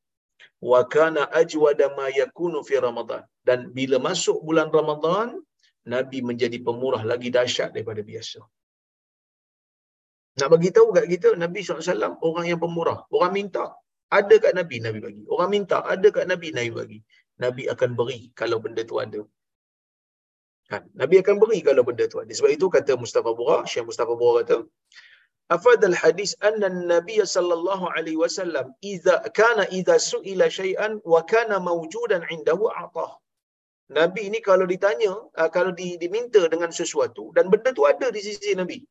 [SPEAKER 1] Wa kana ajwada ma yakunu fi Ramadan. Dan bila masuk bulan Ramadan, Nabi menjadi pemurah lagi dahsyat daripada biasa. Nak bagi tahu kat kita Nabi SAW orang yang pemurah. Orang minta, ada kat Nabi, Nabi bagi. Orang minta, ada kat Nabi, Nabi bagi. Nabi akan beri kalau benda tu ada. Kan? Nabi akan beri kalau benda tu ada. Sebab itu kata Mustafa Bura, Syekh Mustafa Bura kata, Afad al-hadis anna Nabi sallallahu alaihi wasallam idza kana idza su'ila syai'an wa kana mawjudan indahu a'tah. Nabi ini kalau ditanya, ah, kalau diminta dengan sesuatu dan benda tu ada di sisi Nabi.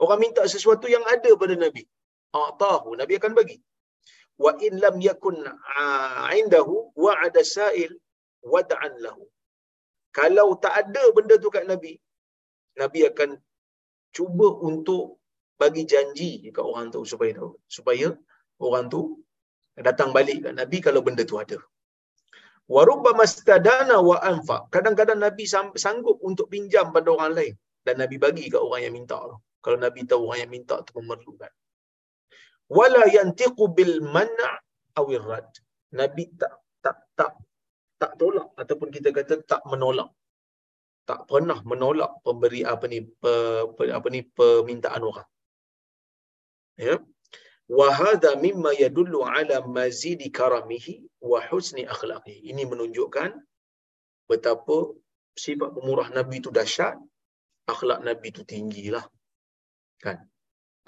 [SPEAKER 1] Orang minta sesuatu yang ada pada Nabi. A'tahu, Nabi akan bagi wa in lam yakun indahu wa'ada sa'il wad'an lahu. Kalau tak ada benda tu kat nabi nabi akan cuba untuk bagi janji dekat orang tu supaya tahu supaya orang tu datang balik kat nabi kalau benda tu ada. Wa rubbama stadana wa anfa. Kadang-kadang nabi sanggup untuk pinjam pada orang lain dan nabi bagi kat orang yang minta kalau nabi tahu orang yang minta tu memerlukan wala yantiqu bil man' awir rad. Nabi tak tak tak tak tolak ataupun kita kata tak menolak. Tak pernah menolak pemberi apa ni pe, apa ni permintaan orang. Ya. Wa hadha mimma yadullu ala mazidi karamihi wa husni akhlaqi. Ini menunjukkan betapa sifat pemurah Nabi itu dahsyat, akhlak Nabi itu tinggilah. Kan?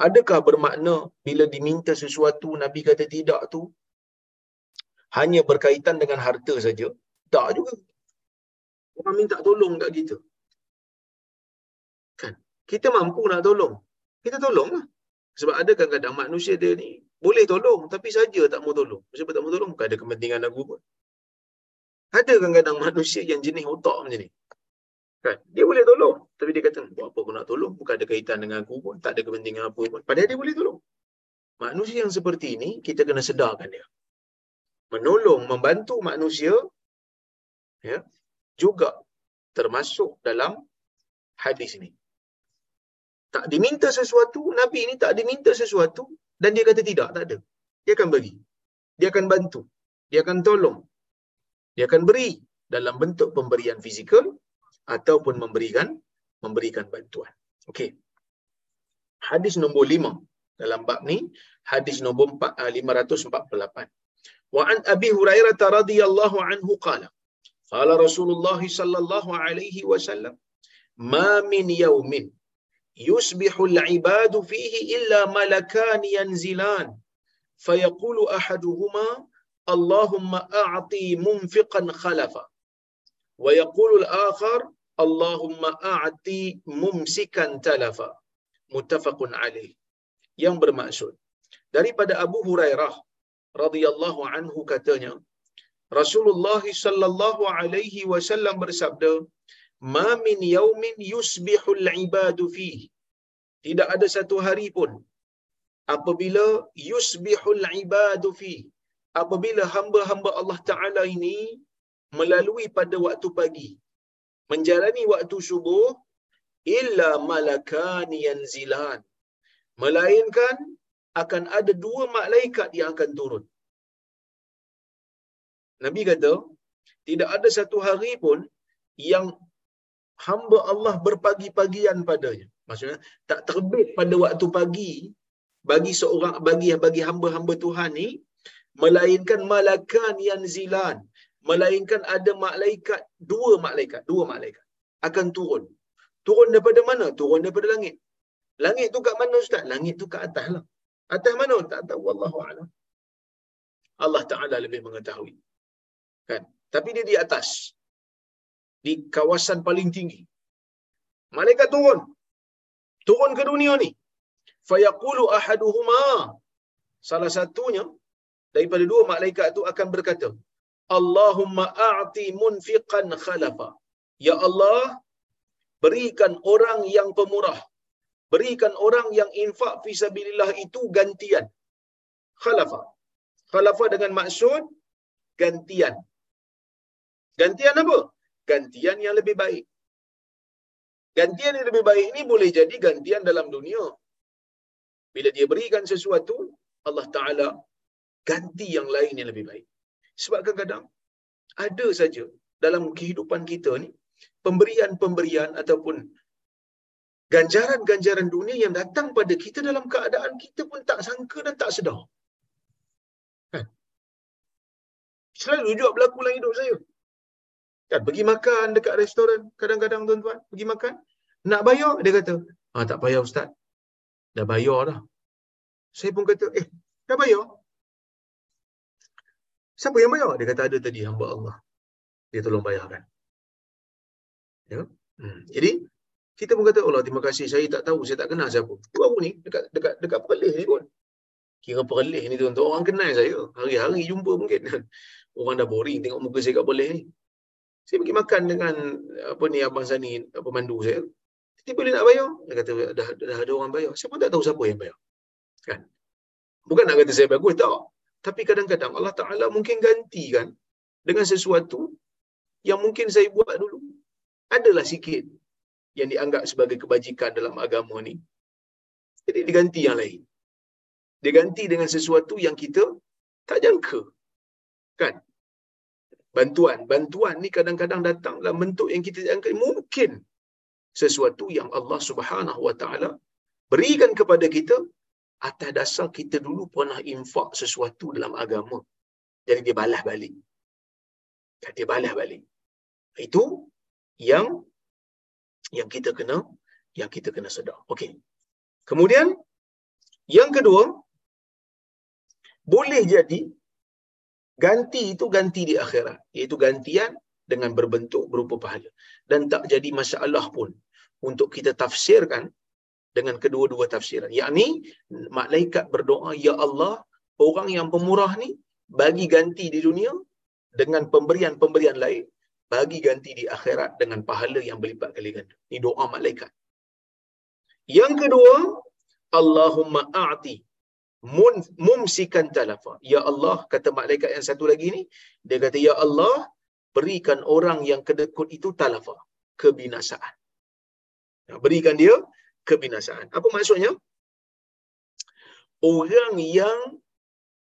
[SPEAKER 1] Adakah bermakna bila diminta sesuatu Nabi kata tidak tu hanya berkaitan dengan harta saja? Tak juga. Orang minta tolong kat kita. Kan? Kita mampu nak tolong. Kita tolonglah. Sebab ada kadang-kadang manusia dia ni boleh tolong tapi saja tak mau tolong. Sebab tak mau tolong bukan ada kepentingan aku pun. Ada kadang-kadang manusia yang jenis otak macam ni. Kan? Dia boleh tolong. Tapi dia kata, buat apa aku nak tolong? Bukan ada kaitan dengan aku pun. Tak ada kepentingan apa pun. Padahal dia boleh tolong. Manusia yang seperti ini, kita kena sedarkan dia. Menolong, membantu manusia, ya, juga termasuk dalam hadis ini. Tak diminta sesuatu, Nabi ini tak diminta sesuatu, dan dia kata tidak, tak ada. Dia akan bagi. Dia akan bantu. Dia akan tolong. Dia akan beri dalam bentuk pemberian fizikal ataupun memberikan memberikan bantuan. Okey. Hadis nombor 5 dalam bab ni, hadis nombor 548. Wa an Abi Hurairah radhiyallahu anhu qala, qala Rasulullah sallallahu alaihi wasallam, ma min yawmin yusbihu al-ibadu fihi illa malakan yanzilan فيقول أحدهما اللهم أعطي منفقا خلفا wa yaqulul akhar Allahumma a'ti mumsikan talafa. Muttafaqun alaih yang bermaksud daripada Abu Hurairah radhiyallahu anhu katanya Rasulullah sallallahu alaihi wasallam bersabda ma min yaumin yusbihul ibadu fi tidak ada satu hari pun apabila yusbihul ibadu fi apabila hamba-hamba Allah taala ini melalui pada waktu pagi. Menjalani waktu subuh illa malakan yanzilan. Melainkan akan ada dua malaikat yang akan turun. Nabi kata tidak ada satu hari pun yang hamba Allah berpagi-pagian padanya. Maksudnya tak terbit pada waktu pagi bagi seorang bagi bagi hamba-hamba Tuhan ni melainkan malakan yang zilan melainkan ada malaikat dua malaikat dua malaikat akan turun. Turun daripada mana? Turun daripada langit. Langit tu kat mana ustaz? Langit tu kat atas lah. Atas mana tak tahu wallahu a'lam. Allah taala lebih mengetahui. Kan? Tapi dia di atas. Di kawasan paling tinggi. Malaikat turun. Turun ke dunia ni. Fayaqulu ahaduhuma. Salah satunya daripada dua malaikat itu akan berkata Allahumma a'ti munfiqan khalafa. Ya Allah berikan orang yang pemurah berikan orang yang infak fi sabilillah itu gantian. Khalafa. Khalafa dengan maksud gantian. Gantian apa? Gantian yang lebih baik. Gantian yang lebih baik ini boleh jadi gantian dalam dunia. Bila dia berikan sesuatu Allah Taala ganti yang lain yang lebih baik sebab kadang-kadang ada saja dalam kehidupan kita ni pemberian-pemberian ataupun ganjaran-ganjaran dunia yang datang pada kita dalam keadaan kita pun tak sangka dan tak sedar. Kan? Selalu juga berlaku dalam hidup saya. Kan, pergi makan dekat restoran kadang-kadang tuan-tuan, pergi makan. Nak bayar, dia kata, ah, tak payah Ustaz. Dah bayar dah. Saya pun kata, eh, dah bayar? Siapa yang bayar? Dia kata, ada tadi hamba Allah. Dia tolong bayarkan. Ya? Hmm. Jadi, kita pun kata, Allah terima kasih, saya tak tahu, saya tak kenal siapa. Baru ni, dekat dekat dekat Perlis ni pun. Kira Perlis ni tuan-tuan, orang kenal saya. Hari-hari jumpa mungkin. Orang dah boring tengok muka saya kat Perlis ni. Saya pergi makan dengan apa ni Abang Sani, pemandu saya. Tiba dia nak bayar. Dia kata, dah, dah ada orang bayar. Pun tak tahu siapa yang bayar. Kan? Bukan nak kata saya bagus, tak. Tapi kadang-kadang Allah Ta'ala mungkin gantikan dengan sesuatu yang mungkin saya buat dulu. Adalah sikit yang dianggap sebagai kebajikan dalam agama ni. Jadi diganti yang lain. Diganti dengan sesuatu yang kita tak jangka. Kan? Bantuan. Bantuan ni kadang-kadang datang dalam bentuk yang kita jangka. Mungkin sesuatu yang Allah Subhanahu Wa Taala berikan kepada kita atas dasar kita dulu pernah infak sesuatu dalam agama. Jadi dia balas balik. Dia balas balik. Itu yang yang kita kena yang kita kena sedar. Okey. Kemudian yang kedua boleh jadi ganti itu ganti di akhirat iaitu gantian dengan berbentuk berupa pahala dan tak jadi masalah pun untuk kita tafsirkan dengan kedua-dua tafsiran yakni malaikat berdoa ya Allah orang yang pemurah ni bagi ganti di dunia dengan pemberian-pemberian lain bagi ganti di akhirat dengan pahala yang berlipat kali ganda. Ini doa malaikat. Yang kedua, Allahumma a'ti mumsikan talafa. Ya Allah, kata malaikat yang satu lagi ni, dia kata, Ya Allah, berikan orang yang kedekut itu talafa. Kebinasaan. Berikan dia kebinasaan. Apa maksudnya? Orang yang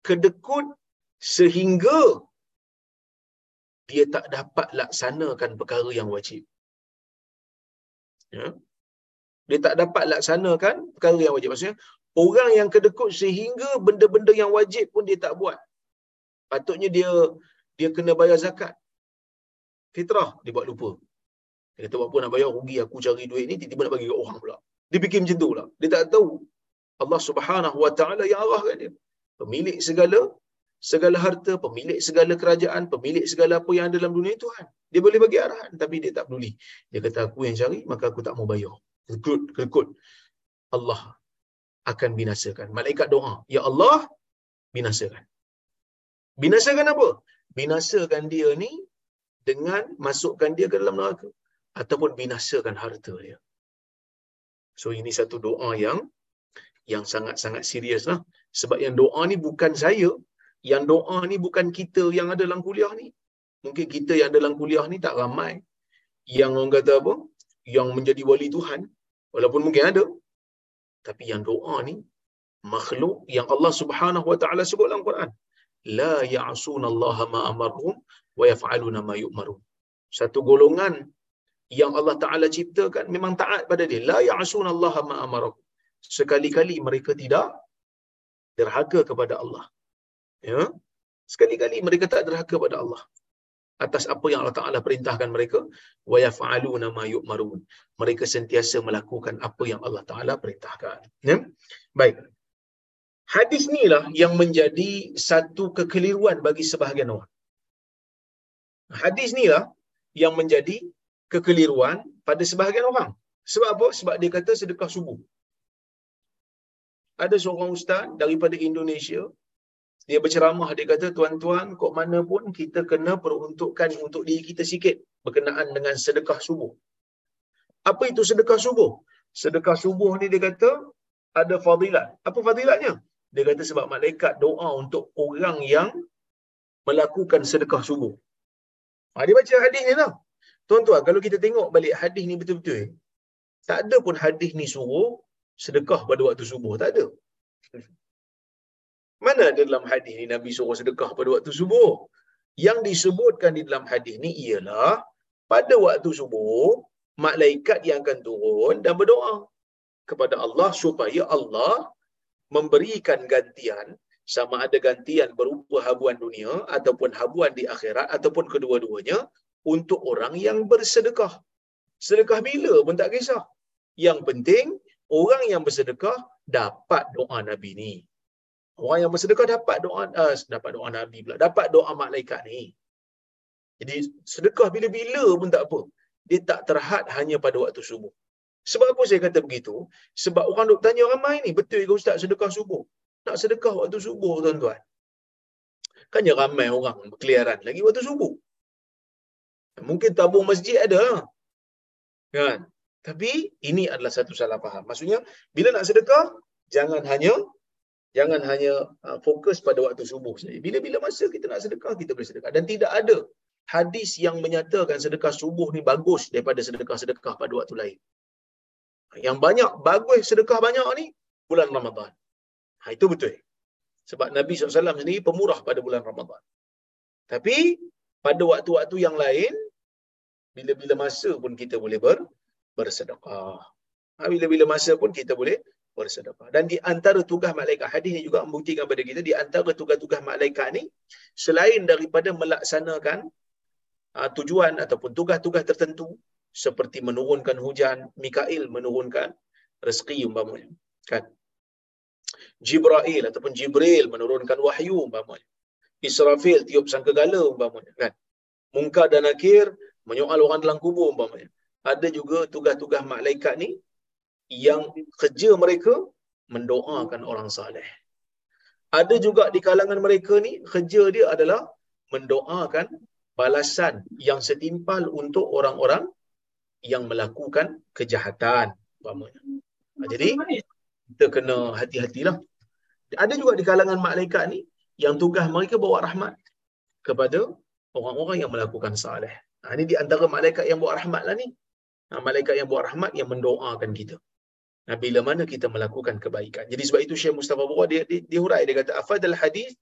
[SPEAKER 1] kedekut sehingga dia tak dapat laksanakan perkara yang wajib. Ya. Dia tak dapat laksanakan perkara yang wajib. Maksudnya, orang yang kedekut sehingga benda-benda yang wajib pun dia tak buat. Patutnya dia dia kena bayar zakat. Fitrah, dia buat lupa. Dia kata, apa nak bayar, rugi aku cari duit ni, tiba-tiba nak bagi ke orang pula. Dia fikir macam tu pula. Dia tak tahu. Allah subhanahu wa ta'ala yang arahkan dia. Pemilik segala segala harta, pemilik segala kerajaan, pemilik segala apa yang ada dalam dunia Tuhan. Dia boleh bagi arahan tapi dia tak peduli. Dia kata aku yang cari maka aku tak mau bayar. Kekut, kekut. Allah akan binasakan. Malaikat doa, Ya Allah, binasakan. Binasakan apa? Binasakan dia ni dengan masukkan dia ke dalam neraka. Ataupun binasakan harta dia. So ini satu doa yang yang sangat-sangat serius lah. Sebab yang doa ni bukan saya yang doa ni bukan kita yang ada dalam kuliah ni. Mungkin kita yang ada dalam kuliah ni tak ramai. Yang orang kata apa? Yang menjadi wali Tuhan. Walaupun mungkin ada. Tapi yang doa ni, makhluk yang Allah subhanahu wa ta'ala sebut dalam Quran. La ya'asunallaha ma'amarhum wa yaf'aluna ma yu'marun. Satu golongan yang Allah Taala ciptakan memang taat pada dia. La ya'sun Allah ma amarahu sekali-kali mereka tidak derhaka kepada Allah. Ya? Sekali-kali mereka tak derhaka kepada Allah. Atas apa yang Allah Taala perintahkan mereka wa yaf'aluna ma yu'marun. Mereka sentiasa melakukan apa yang Allah Taala perintahkan. Ya? Baik. Hadis inilah yang menjadi satu kekeliruan bagi sebahagian orang. Hadis inilah yang menjadi kekeliruan pada sebahagian orang. Sebab apa? Sebab dia kata sedekah subuh. Ada seorang ustaz daripada Indonesia, dia berceramah, dia kata, tuan-tuan, kok mana pun kita kena peruntukkan untuk diri kita sikit berkenaan dengan sedekah subuh. Apa itu sedekah subuh? Sedekah subuh ni dia kata, ada fadilat. Apa fadilatnya? Dia kata sebab malaikat doa untuk orang yang melakukan sedekah subuh. Ha, dia baca hadis ni tau. Tuan-tuan, kalau kita tengok balik hadis ni betul-betul, tak ada pun hadis ni suruh sedekah pada waktu subuh. Tak ada. Mana ada dalam hadis ni Nabi suruh sedekah pada waktu subuh? Yang disebutkan di dalam hadis ni ialah pada waktu subuh, malaikat yang akan turun dan berdoa kepada Allah supaya Allah memberikan gantian sama ada gantian berupa habuan dunia ataupun habuan di akhirat ataupun kedua-duanya untuk orang yang bersedekah. Sedekah bila pun tak kisah. Yang penting, orang yang bersedekah dapat doa Nabi ni. Orang yang bersedekah dapat doa uh, dapat doa Nabi pula. Dapat doa malaikat ni. Jadi sedekah bila-bila pun tak apa. Dia tak terhad hanya pada waktu subuh. Sebab apa saya kata begitu? Sebab orang duk tanya ramai ni, betul ke Ustaz sedekah subuh? Nak sedekah waktu subuh tuan-tuan. Kan ramai orang berkeliaran lagi waktu subuh. Mungkin tabung masjid ada. Kan? Tapi ini adalah satu salah faham. Maksudnya, bila nak sedekah, jangan hanya jangan hanya uh, fokus pada waktu subuh saja. Bila-bila masa kita nak sedekah, kita boleh sedekah. Dan tidak ada hadis yang menyatakan sedekah subuh ni bagus daripada sedekah-sedekah pada waktu lain. Yang banyak bagus sedekah banyak ni bulan Ramadan. Ha, itu betul. Sebab Nabi SAW sendiri pemurah pada bulan Ramadan. Tapi pada waktu-waktu yang lain, bila-bila masa pun kita boleh ber, bersedekah. Ha, bila-bila masa pun kita boleh bersedekah. Dan di antara tugas malaikat, hadis ini juga membuktikan kepada kita, di antara tugas-tugas malaikat ni, selain daripada melaksanakan uh, tujuan ataupun tugas-tugas tertentu, seperti menurunkan hujan, Mikail menurunkan rezeki umpamanya. Kan? Jibril ataupun Jibril menurunkan wahyu umpamanya. Israfil tiup sangkagala umpamanya. Kan? Mungkar dan Nakir menyoal orang dalam kubur umpamanya. Ada juga tugas-tugas malaikat ni yang kerja mereka mendoakan orang saleh. Ada juga di kalangan mereka ni kerja dia adalah mendoakan balasan yang setimpal untuk orang-orang yang melakukan kejahatan umpamanya. Ha, jadi kita kena hati-hatilah. Ada juga di kalangan malaikat ni yang tugas mereka bawa rahmat kepada orang-orang yang melakukan saleh. Ha, ini di antara malaikat yang buat rahmat lah ni. Ha, malaikat yang buat rahmat yang mendoakan kita. Ha, bila mana kita melakukan kebaikan. Jadi sebab itu Syekh Mustafa Bura dia, dia, dia hurai. Dia kata, Afadal hadis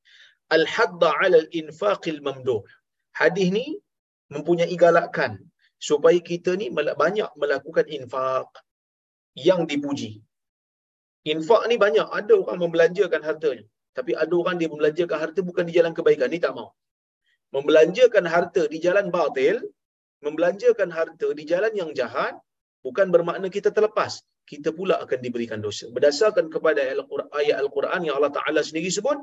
[SPEAKER 1] al-hadda ala al-infaqil mamduh. Hadis ni mempunyai galakan supaya kita ni banyak melakukan infak yang dipuji. Infak ni banyak. Ada orang membelanjakan hartanya. Tapi ada orang dia membelanjakan harta bukan di jalan kebaikan. Ni tak mau membelanjakan harta di jalan batil, membelanjakan harta di jalan yang jahat, bukan bermakna kita terlepas. Kita pula akan diberikan dosa. Berdasarkan kepada ayat Al-Quran yang Allah Ta'ala sendiri sebut,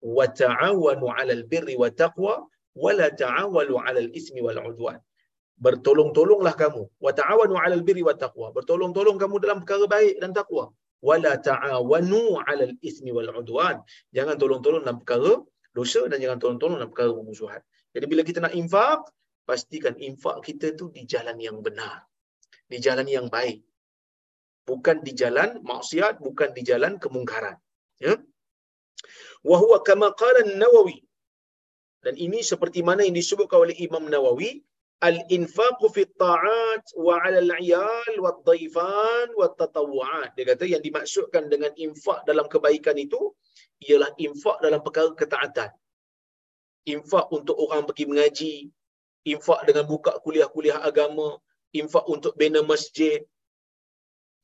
[SPEAKER 1] وَتَعَوَنُوا عَلَى الْبِرِّ وَتَقْوَى وَلَا تَعَوَلُوا عَلَى الْإِثْمِ وَالْعُدْوَانِ Bertolong-tolonglah kamu. وَتَعَوَنُوا عَلَى الْبِرِّ وَتَقْوَى Bertolong-tolong kamu dalam perkara baik dan takwa. وَلَا تَعَوَنُوا عَلَى الْإِثْمِ وَالْعُدْوَانِ Jangan tolong-tolong dalam perkara dosa dan jangan tolong-tolong dalam perkara permusuhan. jadi bila kita nak infak, pastikan infak kita tu di jalan yang benar. Di jalan yang baik. Bukan di jalan maksiat, bukan di jalan kemungkaran. Ya. Wa huwa kama qala Nawawi. Dan ini seperti mana yang disebutkan oleh Imam Nawawi, al-infaq fi ta'at wa 'ala al-'iyal wa dhaifan wa tatawwu'at. Dia kata yang dimaksudkan dengan infak dalam kebaikan itu ialah infak dalam perkara ketaatan. Infak untuk orang pergi mengaji, infak dengan buka kuliah-kuliah agama, infak untuk bina masjid,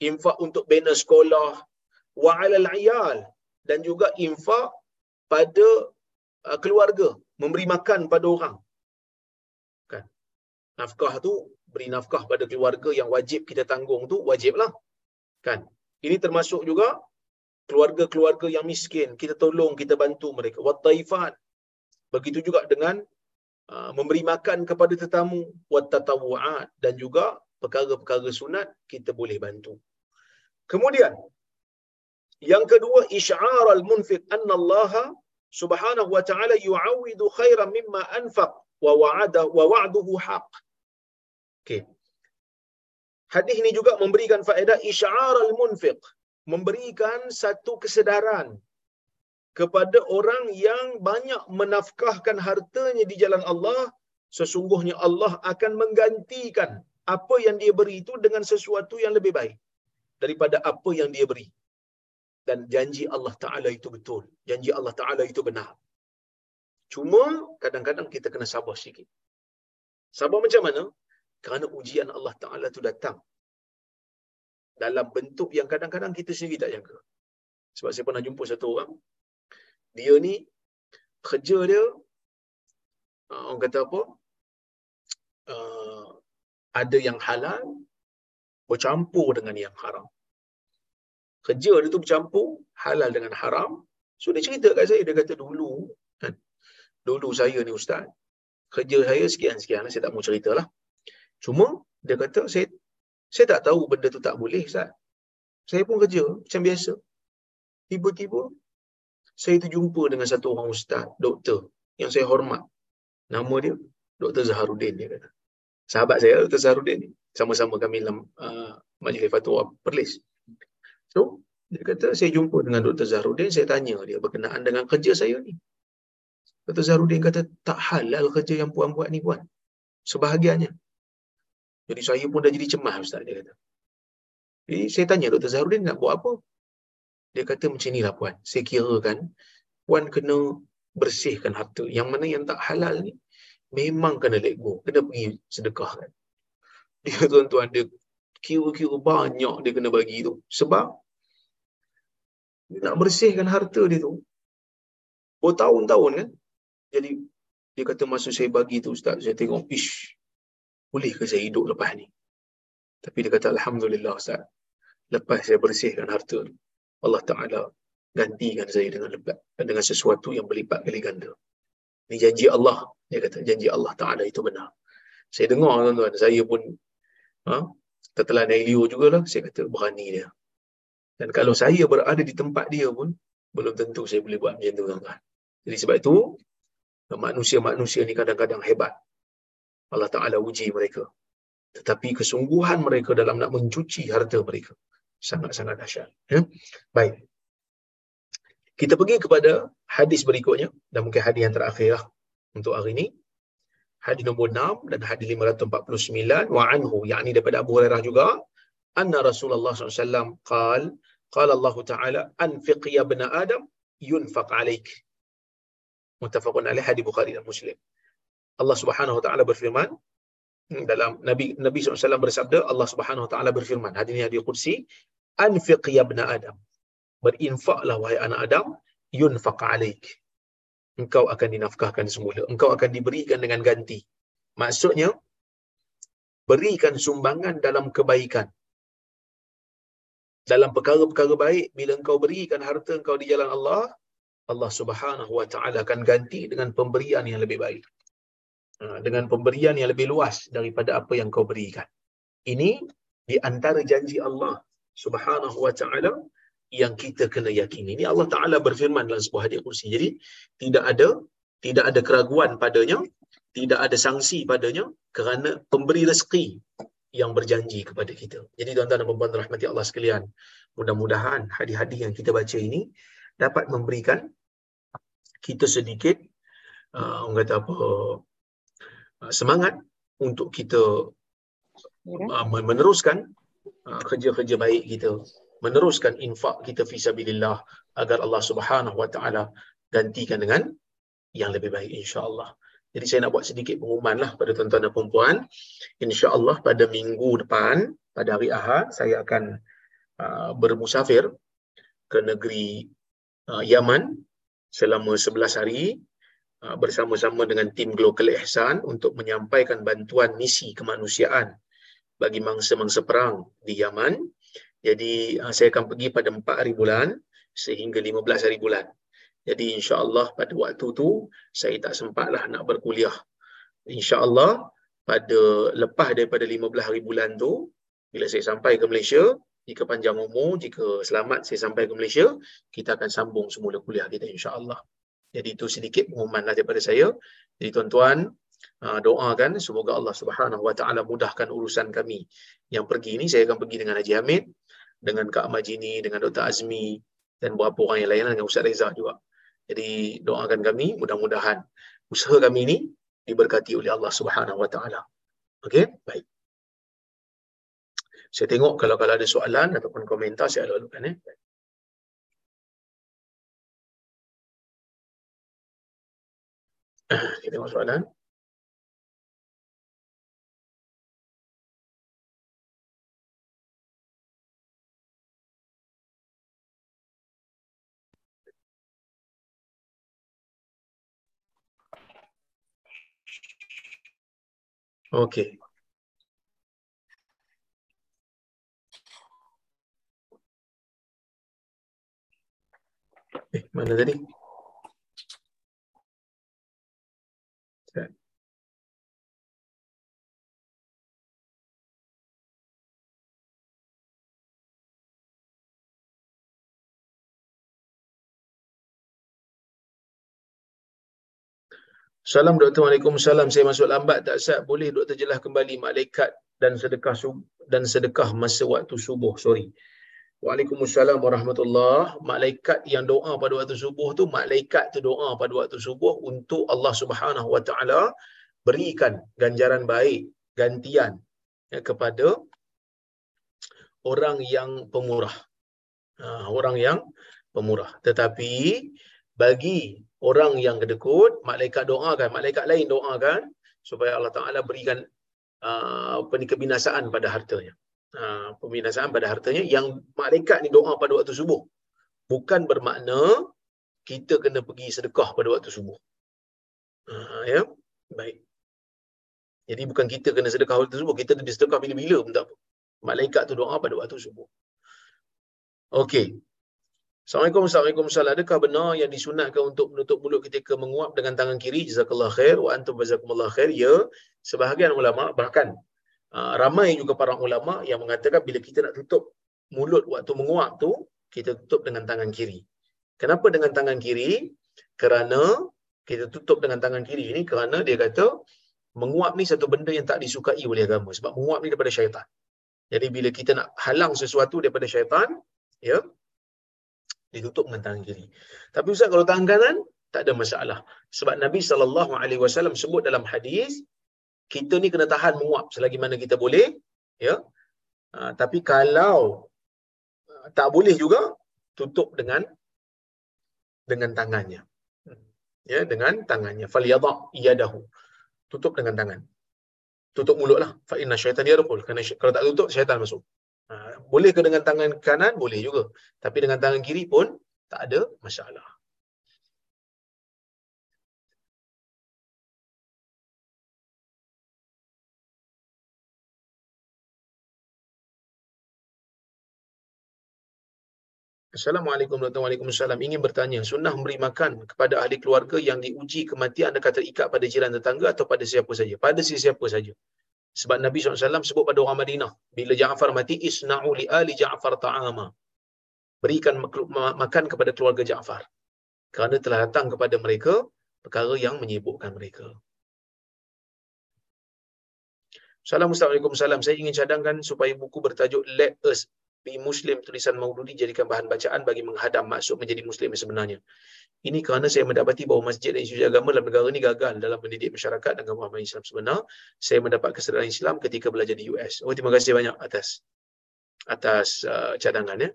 [SPEAKER 1] infak untuk bina sekolah, wa 'alal 'iyal dan juga infak pada uh, keluarga, memberi makan pada orang. Kan? Nafkah tu beri nafkah pada keluarga yang wajib kita tanggung tu wajiblah. Kan? Ini termasuk juga keluarga-keluarga yang miskin, kita tolong, kita bantu mereka. Wat taifat. Begitu juga dengan uh, memberi makan kepada tetamu, wat tatawu'at dan juga perkara-perkara sunat kita boleh bantu. Kemudian yang kedua isy'ar al-munfiq anna Allah subhanahu wa ta'ala yu'awidu khairan mimma anfaq wa wa'ada wa wa'duhu haq. Okey. Hadis ini juga memberikan faedah isy'ar al-munfiq, memberikan satu kesedaran kepada orang yang banyak menafkahkan hartanya di jalan Allah, sesungguhnya Allah akan menggantikan apa yang dia beri itu dengan sesuatu yang lebih baik daripada apa yang dia beri. Dan janji Allah Ta'ala itu betul. Janji Allah Ta'ala itu benar. Cuma kadang-kadang kita kena sabar sikit. Sabar macam mana? Kerana ujian Allah Ta'ala itu datang. Dalam bentuk yang kadang-kadang kita sendiri tak jangka. Sebab saya pernah jumpa satu orang. Dia ni, kerja dia, uh, orang kata apa? Uh, ada yang halal, bercampur dengan yang haram. Kerja dia tu bercampur halal dengan haram. So dia cerita kat saya, dia kata dulu, kan, dulu saya ni ustaz, kerja saya sekian-sekian, saya tak mau ceritalah. Cuma dia kata saya saya tak tahu benda tu tak boleh ustaz. Saya pun kerja macam biasa. Tiba-tiba saya terjumpa dengan satu orang ustaz, doktor yang saya hormat. Nama dia Dr. Zaharuddin dia kata. Sahabat saya Dr. Zaharuddin ni sama-sama kami dalam uh, majlis fatwa Perlis. So, dia kata saya jumpa dengan Dr. Zahrudin, saya tanya dia berkenaan dengan kerja saya ni. Dr. Zahrudin kata tak halal kerja yang puan buat ni puan. Sebahagiannya. Jadi saya pun dah jadi cemas Ustaz dia kata. Jadi saya tanya Dr. Zahrudin nak buat apa? Dia kata macam inilah puan. Saya kira kan puan kena bersihkan harta. Yang mana yang tak halal ni memang kena let go. Kena pergi sedekah kan. Dia tuan-tuan dia kira-kira banyak dia kena bagi tu. Sebab dia nak bersihkan harta dia tu. Bertahun-tahun kan. Jadi dia kata masa saya bagi tu Ustaz, saya tengok, ish, boleh ke saya hidup lepas ni? Tapi dia kata, Alhamdulillah Ustaz, lepas saya bersihkan harta tu, Allah Ta'ala gantikan saya dengan lebat, dengan sesuatu yang berlipat kali ganda. Ini janji Allah. Dia kata, janji Allah Ta'ala itu benar. Saya dengar tuan-tuan, saya pun ha, tertelan liur jugalah, saya kata berani dia. Dan kalau saya berada di tempat dia pun, belum tentu saya boleh buat macam tu tuan-tuan. Jadi sebab itu, manusia-manusia ni kadang-kadang hebat. Allah Ta'ala uji mereka. Tetapi kesungguhan mereka dalam nak mencuci harta mereka. Sangat-sangat dahsyat. Ya? Baik. Kita pergi kepada hadis berikutnya. Dan mungkin hadis yang terakhir lah untuk hari ini hadis nombor 6 dan hadis 549 wa anhu yakni daripada Abu Hurairah juga anna Rasulullah SAW qal qala Allah Ta'ala anfiq ya ibn Adam yunfaq alaik muttafaqun alaih hadis Bukhari dan Muslim Allah Subhanahu wa taala berfirman dalam Nabi Nabi SAW bersabda Allah Subhanahu wa taala berfirman hadis ini hadis qudsi anfiq ya ibn Adam berinfaklah wahai anak Adam yunfaq alaik engkau akan dinafkahkan semula. Engkau akan diberikan dengan ganti. Maksudnya, berikan sumbangan dalam kebaikan. Dalam perkara-perkara baik, bila engkau berikan harta engkau di jalan Allah, Allah subhanahu wa ta'ala akan ganti dengan pemberian yang lebih baik. Ha, dengan pemberian yang lebih luas daripada apa yang kau berikan. Ini di antara janji Allah subhanahu wa ta'ala yang kita kena yakini. Ini Allah Taala berfirman dalam sebuah hadis kursi. Jadi tidak ada tidak ada keraguan padanya, tidak ada sanksi padanya kerana pemberi rezeki yang berjanji kepada kita. Jadi tuan-tuan dan puan-puan rahmati Allah sekalian, mudah-mudahan hadis-hadis yang kita baca ini dapat memberikan kita sedikit uh, orang kata apa semangat untuk kita uh, meneruskan uh, kerja-kerja baik kita meneruskan infak kita fi sabilillah agar Allah Subhanahu wa taala gantikan dengan yang lebih baik insya-Allah. Jadi saya nak buat sedikit pengumuman lah pada tuan-tuan dan puan InsyaAllah pada minggu depan, pada hari Ahad, saya akan uh, bermusafir ke negeri uh, Yaman selama 11 hari. uh, bersama-sama dengan tim Global Ihsan untuk menyampaikan bantuan misi kemanusiaan bagi mangsa-mangsa perang di Yaman. Jadi uh, saya akan pergi pada 4 hari bulan sehingga 15 hari bulan. Jadi insya-Allah pada waktu tu saya tak sempatlah nak berkuliah. Insya-Allah pada lepas daripada 15 hari bulan tu bila saya sampai ke Malaysia, jika panjang umur, jika selamat saya sampai ke Malaysia, kita akan sambung semula kuliah kita insya-Allah. Jadi itu sedikit pengumuman lah daripada saya. Jadi tuan-tuan, ah, doakan semoga Allah Subhanahu Wa Taala mudahkan urusan kami. Yang pergi ini saya akan pergi dengan Haji Hamid, dengan Kak Majini, dengan Dr. Azmi dan beberapa orang yang lain dengan Ustaz Reza juga. Jadi doakan kami mudah-mudahan usaha kami ini diberkati oleh Allah Subhanahu Wa Taala. Okey, baik. Saya tengok kalau kalau ada soalan ataupun komentar saya lalukan eh. Kita tengok soalan. Okey. Eh, mana Salam doktor, Waalaikumsalam. Saya masuk lambat tak sah. Boleh doktor jelas kembali malaikat dan sedekah dan sedekah masa waktu subuh. Sorry. Waalaikumsalam warahmatullahi Malaikat yang doa pada waktu subuh tu, malaikat tu doa pada waktu subuh untuk Allah Subhanahu Wa Taala berikan ganjaran baik, gantian ya, kepada orang yang pemurah. Ha, orang yang pemurah. Tetapi bagi orang yang kedekut, malaikat doakan, malaikat lain doakan supaya Allah Taala berikan uh, kebinasaan pada hartanya. Uh, pembinasaan pada hartanya yang malaikat ni doa pada waktu subuh. Bukan bermakna kita kena pergi sedekah pada waktu subuh. Uh, ya. Baik. Jadi bukan kita kena sedekah waktu subuh, kita kena sedekah bila-bila pun tak apa. Malaikat tu doa pada waktu subuh. Okey. Assalamualaikum, Assalamualaikum, Assalamualaikum. Adakah benar yang disunatkan untuk menutup mulut ketika menguap dengan tangan kiri? Jazakallah khair. Wa antum jazakumullah khair. Ya, sebahagian ulama, bahkan uh, ramai juga para ulama yang mengatakan bila kita nak tutup mulut waktu menguap tu, kita tutup dengan tangan kiri. Kenapa dengan tangan kiri? Kerana kita tutup dengan tangan kiri ini kerana dia kata menguap ni satu benda yang tak disukai oleh agama sebab menguap ni daripada syaitan. Jadi bila kita nak halang sesuatu daripada syaitan, ya, ditutup dengan tangan kiri. Tapi ustaz kalau tangan kanan tak ada masalah. Sebab Nabi wasallam sebut dalam hadis kita ni kena tahan menguap selagi mana kita boleh, ya. Uh, tapi kalau uh, tak boleh juga tutup dengan dengan tangannya. Ya, dengan tangannya. Falyadha yadahu. Tutup dengan tangan. Tutup mulutlah. Fa inna syaitan yadkhul. Kerana kalau tak tutup syaitan masuk. Ha, boleh ke dengan tangan kanan? Boleh juga. Tapi dengan tangan kiri pun tak ada masalah. Assalamualaikum warahmatullahi wabarakatuh. Ingin bertanya, sunnah memberi makan kepada ahli keluarga yang diuji kematian adakah terikat pada jiran tetangga atau pada siapa saja? Pada siapa saja. Sebab Nabi SAW sebut pada orang Madinah, bila Ja'far mati, isna'u li ali Ja'far ta'ama. Berikan makan kepada keluarga Ja'far. Kerana telah datang kepada mereka perkara yang menyibukkan mereka. Assalamualaikum salam. Saya ingin cadangkan supaya buku bertajuk Let Us Be Muslim tulisan Maududi jadikan bahan bacaan bagi menghadam maksud menjadi Muslim yang sebenarnya. Ini kerana saya mendapati bahawa masjid dan institusi agama dalam negara ini gagal dalam mendidik masyarakat dengan pemahaman Islam sebenar. Saya mendapat kesedaran Islam ketika belajar di US. Oh, terima kasih banyak atas atas uh, cadangan ya.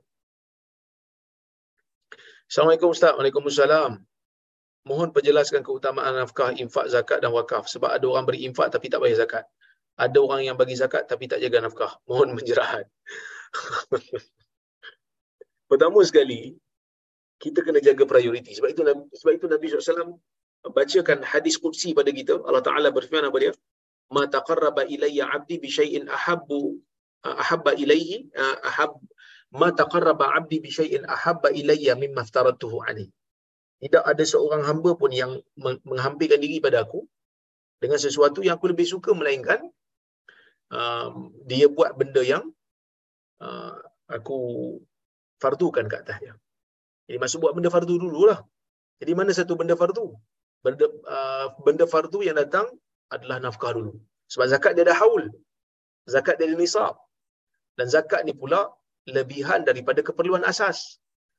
[SPEAKER 1] Assalamualaikum Ustaz. Waalaikumsalam. mohon perjelaskan keutamaan nafkah, infak, zakat dan wakaf. Sebab ada orang beri infak tapi tak bayar zakat. Ada orang yang bagi zakat tapi tak jaga nafkah. Mohon menjerahat. Pertama sekali, kita kena jaga prioriti. Sebab itu sebab itu Nabi SAW bacakan hadis qudsi pada kita. Allah Taala berfirman apa dia? Ma taqarraba ilayya 'abdi bi syai'in ahabbu ahabba ilayhi ahab ma taqarraba 'abdi bi syai'in ahabba ilayya mimma aftaratuhu 'alaihi. Tidak ada seorang hamba pun yang menghampirkan diri pada aku dengan sesuatu yang aku lebih suka melainkan um, dia buat benda yang uh, aku fardukan kat atas dia. Jadi masuk buat benda fardu dululah. Jadi mana satu benda fardu? Benda, uh, benda fardu yang datang adalah nafkah dulu. Sebab zakat dia ada haul. Zakat dia ada nisab. Dan zakat ni pula lebihan daripada keperluan asas.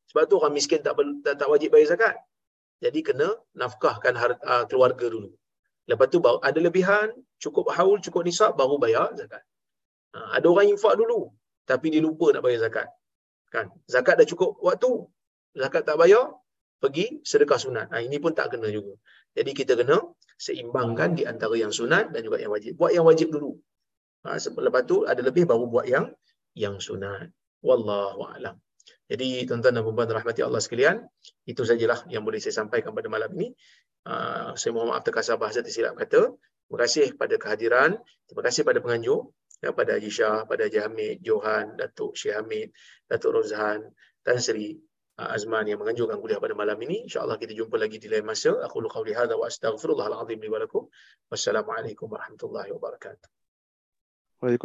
[SPEAKER 1] Sebab tu orang miskin tak, tak, tak wajib bayar zakat. Jadi kena nafkahkan harta, uh, keluarga dulu. Lepas tu ada lebihan, cukup haul, cukup nisab, baru bayar zakat. Uh, ada orang infak dulu, tapi dia lupa nak bayar zakat. Kan? Zakat dah cukup waktu, zakat tak bayar, pergi sedekah sunat. Ha, ini pun tak kena juga. Jadi kita kena seimbangkan di antara yang sunat dan juga yang wajib. Buat yang wajib dulu. Ha, lepas tu ada lebih baru buat yang yang sunat. Wallahu a'lam. Jadi tuan-tuan dan puan-puan rahmati Allah sekalian, itu sajalah yang boleh saya sampaikan pada malam ini. Uh, saya mohon maaf terkasar bahasa tersilap kata. Terima kasih pada kehadiran. Terima kasih pada penganjur. Ya, pada Haji Shah, pada Haji Hamid, Johan, Datuk Syekh Hamid, Datuk Rozhan, Tan Sri, Azman yang menganjurkan kuliah pada malam ini. InsyaAllah kita jumpa lagi di lain masa. Aku luka hadha wa astaghfirullahaladzim li walakum. Wassalamualaikum warahmatullahi wabarakatuh.